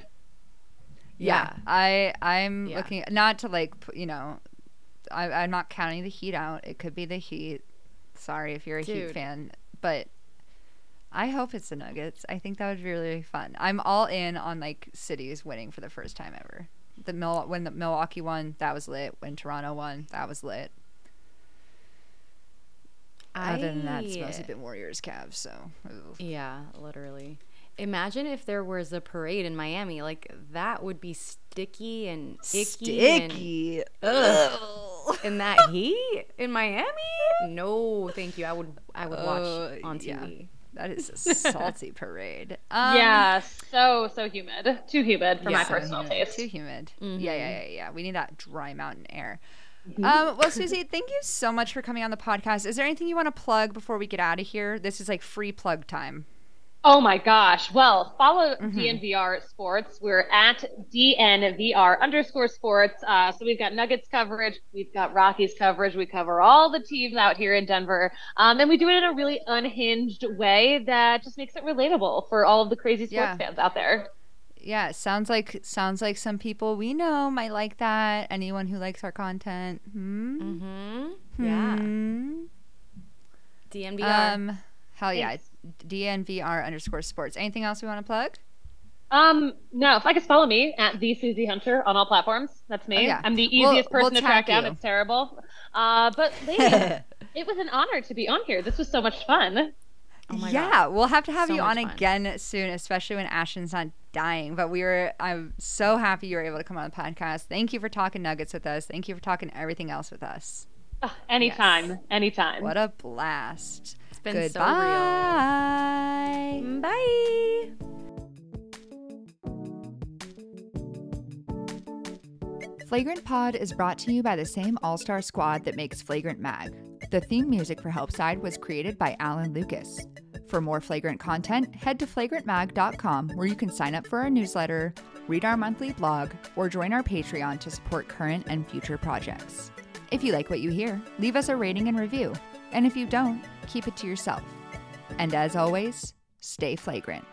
[SPEAKER 1] Yeah, I I'm
[SPEAKER 3] Yeah.
[SPEAKER 1] looking not to like you know, I, I'm not counting the Heat out. It could be the Heat. Sorry if you're a Heat fan, but I hope it's the Nuggets. I think that would be really fun. I'm all in on like cities winning for the first time ever. The Mil- when the Milwaukee won, that was lit. When Toronto won, that was lit. Other than that, it's mostly been Warriors, Cavs. So ooh.
[SPEAKER 3] Yeah, literally. Imagine if there was a parade in Miami. Like that would be sticky and icky. And.
[SPEAKER 1] Ugh.
[SPEAKER 3] in that heat in Miami? No, thank you. I would I would watch
[SPEAKER 1] Uh,
[SPEAKER 3] on
[SPEAKER 1] yeah.
[SPEAKER 3] TV.
[SPEAKER 1] That is a salty parade. Um,
[SPEAKER 2] yeah, so so humid. Too humid for my
[SPEAKER 3] Yeah.
[SPEAKER 2] personal
[SPEAKER 1] Yeah,
[SPEAKER 2] taste.
[SPEAKER 1] Too humid.
[SPEAKER 3] Mm-hmm.
[SPEAKER 1] Yeah, yeah, yeah, yeah. We need that dry mountain air.
[SPEAKER 2] Mm-hmm.
[SPEAKER 1] Um, well, Suzie, thank you so much for coming on the podcast. Is there anything you want to plug before we get out of here? This is like free plug time.
[SPEAKER 2] Oh my gosh. Well, follow
[SPEAKER 1] Mm-hmm.
[SPEAKER 2] DNVR Sports. We're at DNVR underscore sports. Uh, so we've got Nuggets coverage, we've got Rockies coverage. We cover all the teams out here in Denver. Um, and we do it in a really unhinged way that just makes it relatable for all of the crazy sports
[SPEAKER 1] Yeah.
[SPEAKER 2] fans out there.
[SPEAKER 1] Yeah, sounds like sounds like some people we know might like that. Anyone who likes our content. Hmm.
[SPEAKER 3] Mm-hmm. Yeah.
[SPEAKER 1] Hmm.
[SPEAKER 3] DNVR.
[SPEAKER 1] Um. Hell yeah. DNVR underscore sports. Anything else we want to plug?
[SPEAKER 2] Um, no, if I could follow me at the Suzie Hunter on all platforms, that's me.
[SPEAKER 1] Oh, yeah.
[SPEAKER 2] I'm the
[SPEAKER 1] We'll-
[SPEAKER 2] easiest
[SPEAKER 1] we'll
[SPEAKER 2] person to track
[SPEAKER 1] tag
[SPEAKER 2] down. It's terrible. Uh, but ladies, it was an honor to be on here. This was so much fun.
[SPEAKER 3] Oh my god.
[SPEAKER 1] yeah, we'll have to have
[SPEAKER 3] So
[SPEAKER 1] you on
[SPEAKER 3] fun.
[SPEAKER 1] again soon, especially when Ashton's not dying. But we were, I'm so happy you were able to come on the podcast. Thank you for talking nuggets with us. Thank you for talking everything else with us.
[SPEAKER 2] Ah, anytime, anytime.
[SPEAKER 1] What a blast.
[SPEAKER 3] It's been
[SPEAKER 1] Goodbye.
[SPEAKER 3] so real. Bye.
[SPEAKER 1] Flagrant Pod is brought to you by the same all star squad that makes Flagrant Mag. The theme music for Helpside was created by Alan Lucas. For more flagrant content, head to flagrantmag.com where you can sign up for our newsletter, read our monthly blog, or join our Patreon to support current and future projects. If you like what you hear, leave us a rating and review. And if you don't, keep it to yourself. And as always, stay flagrant.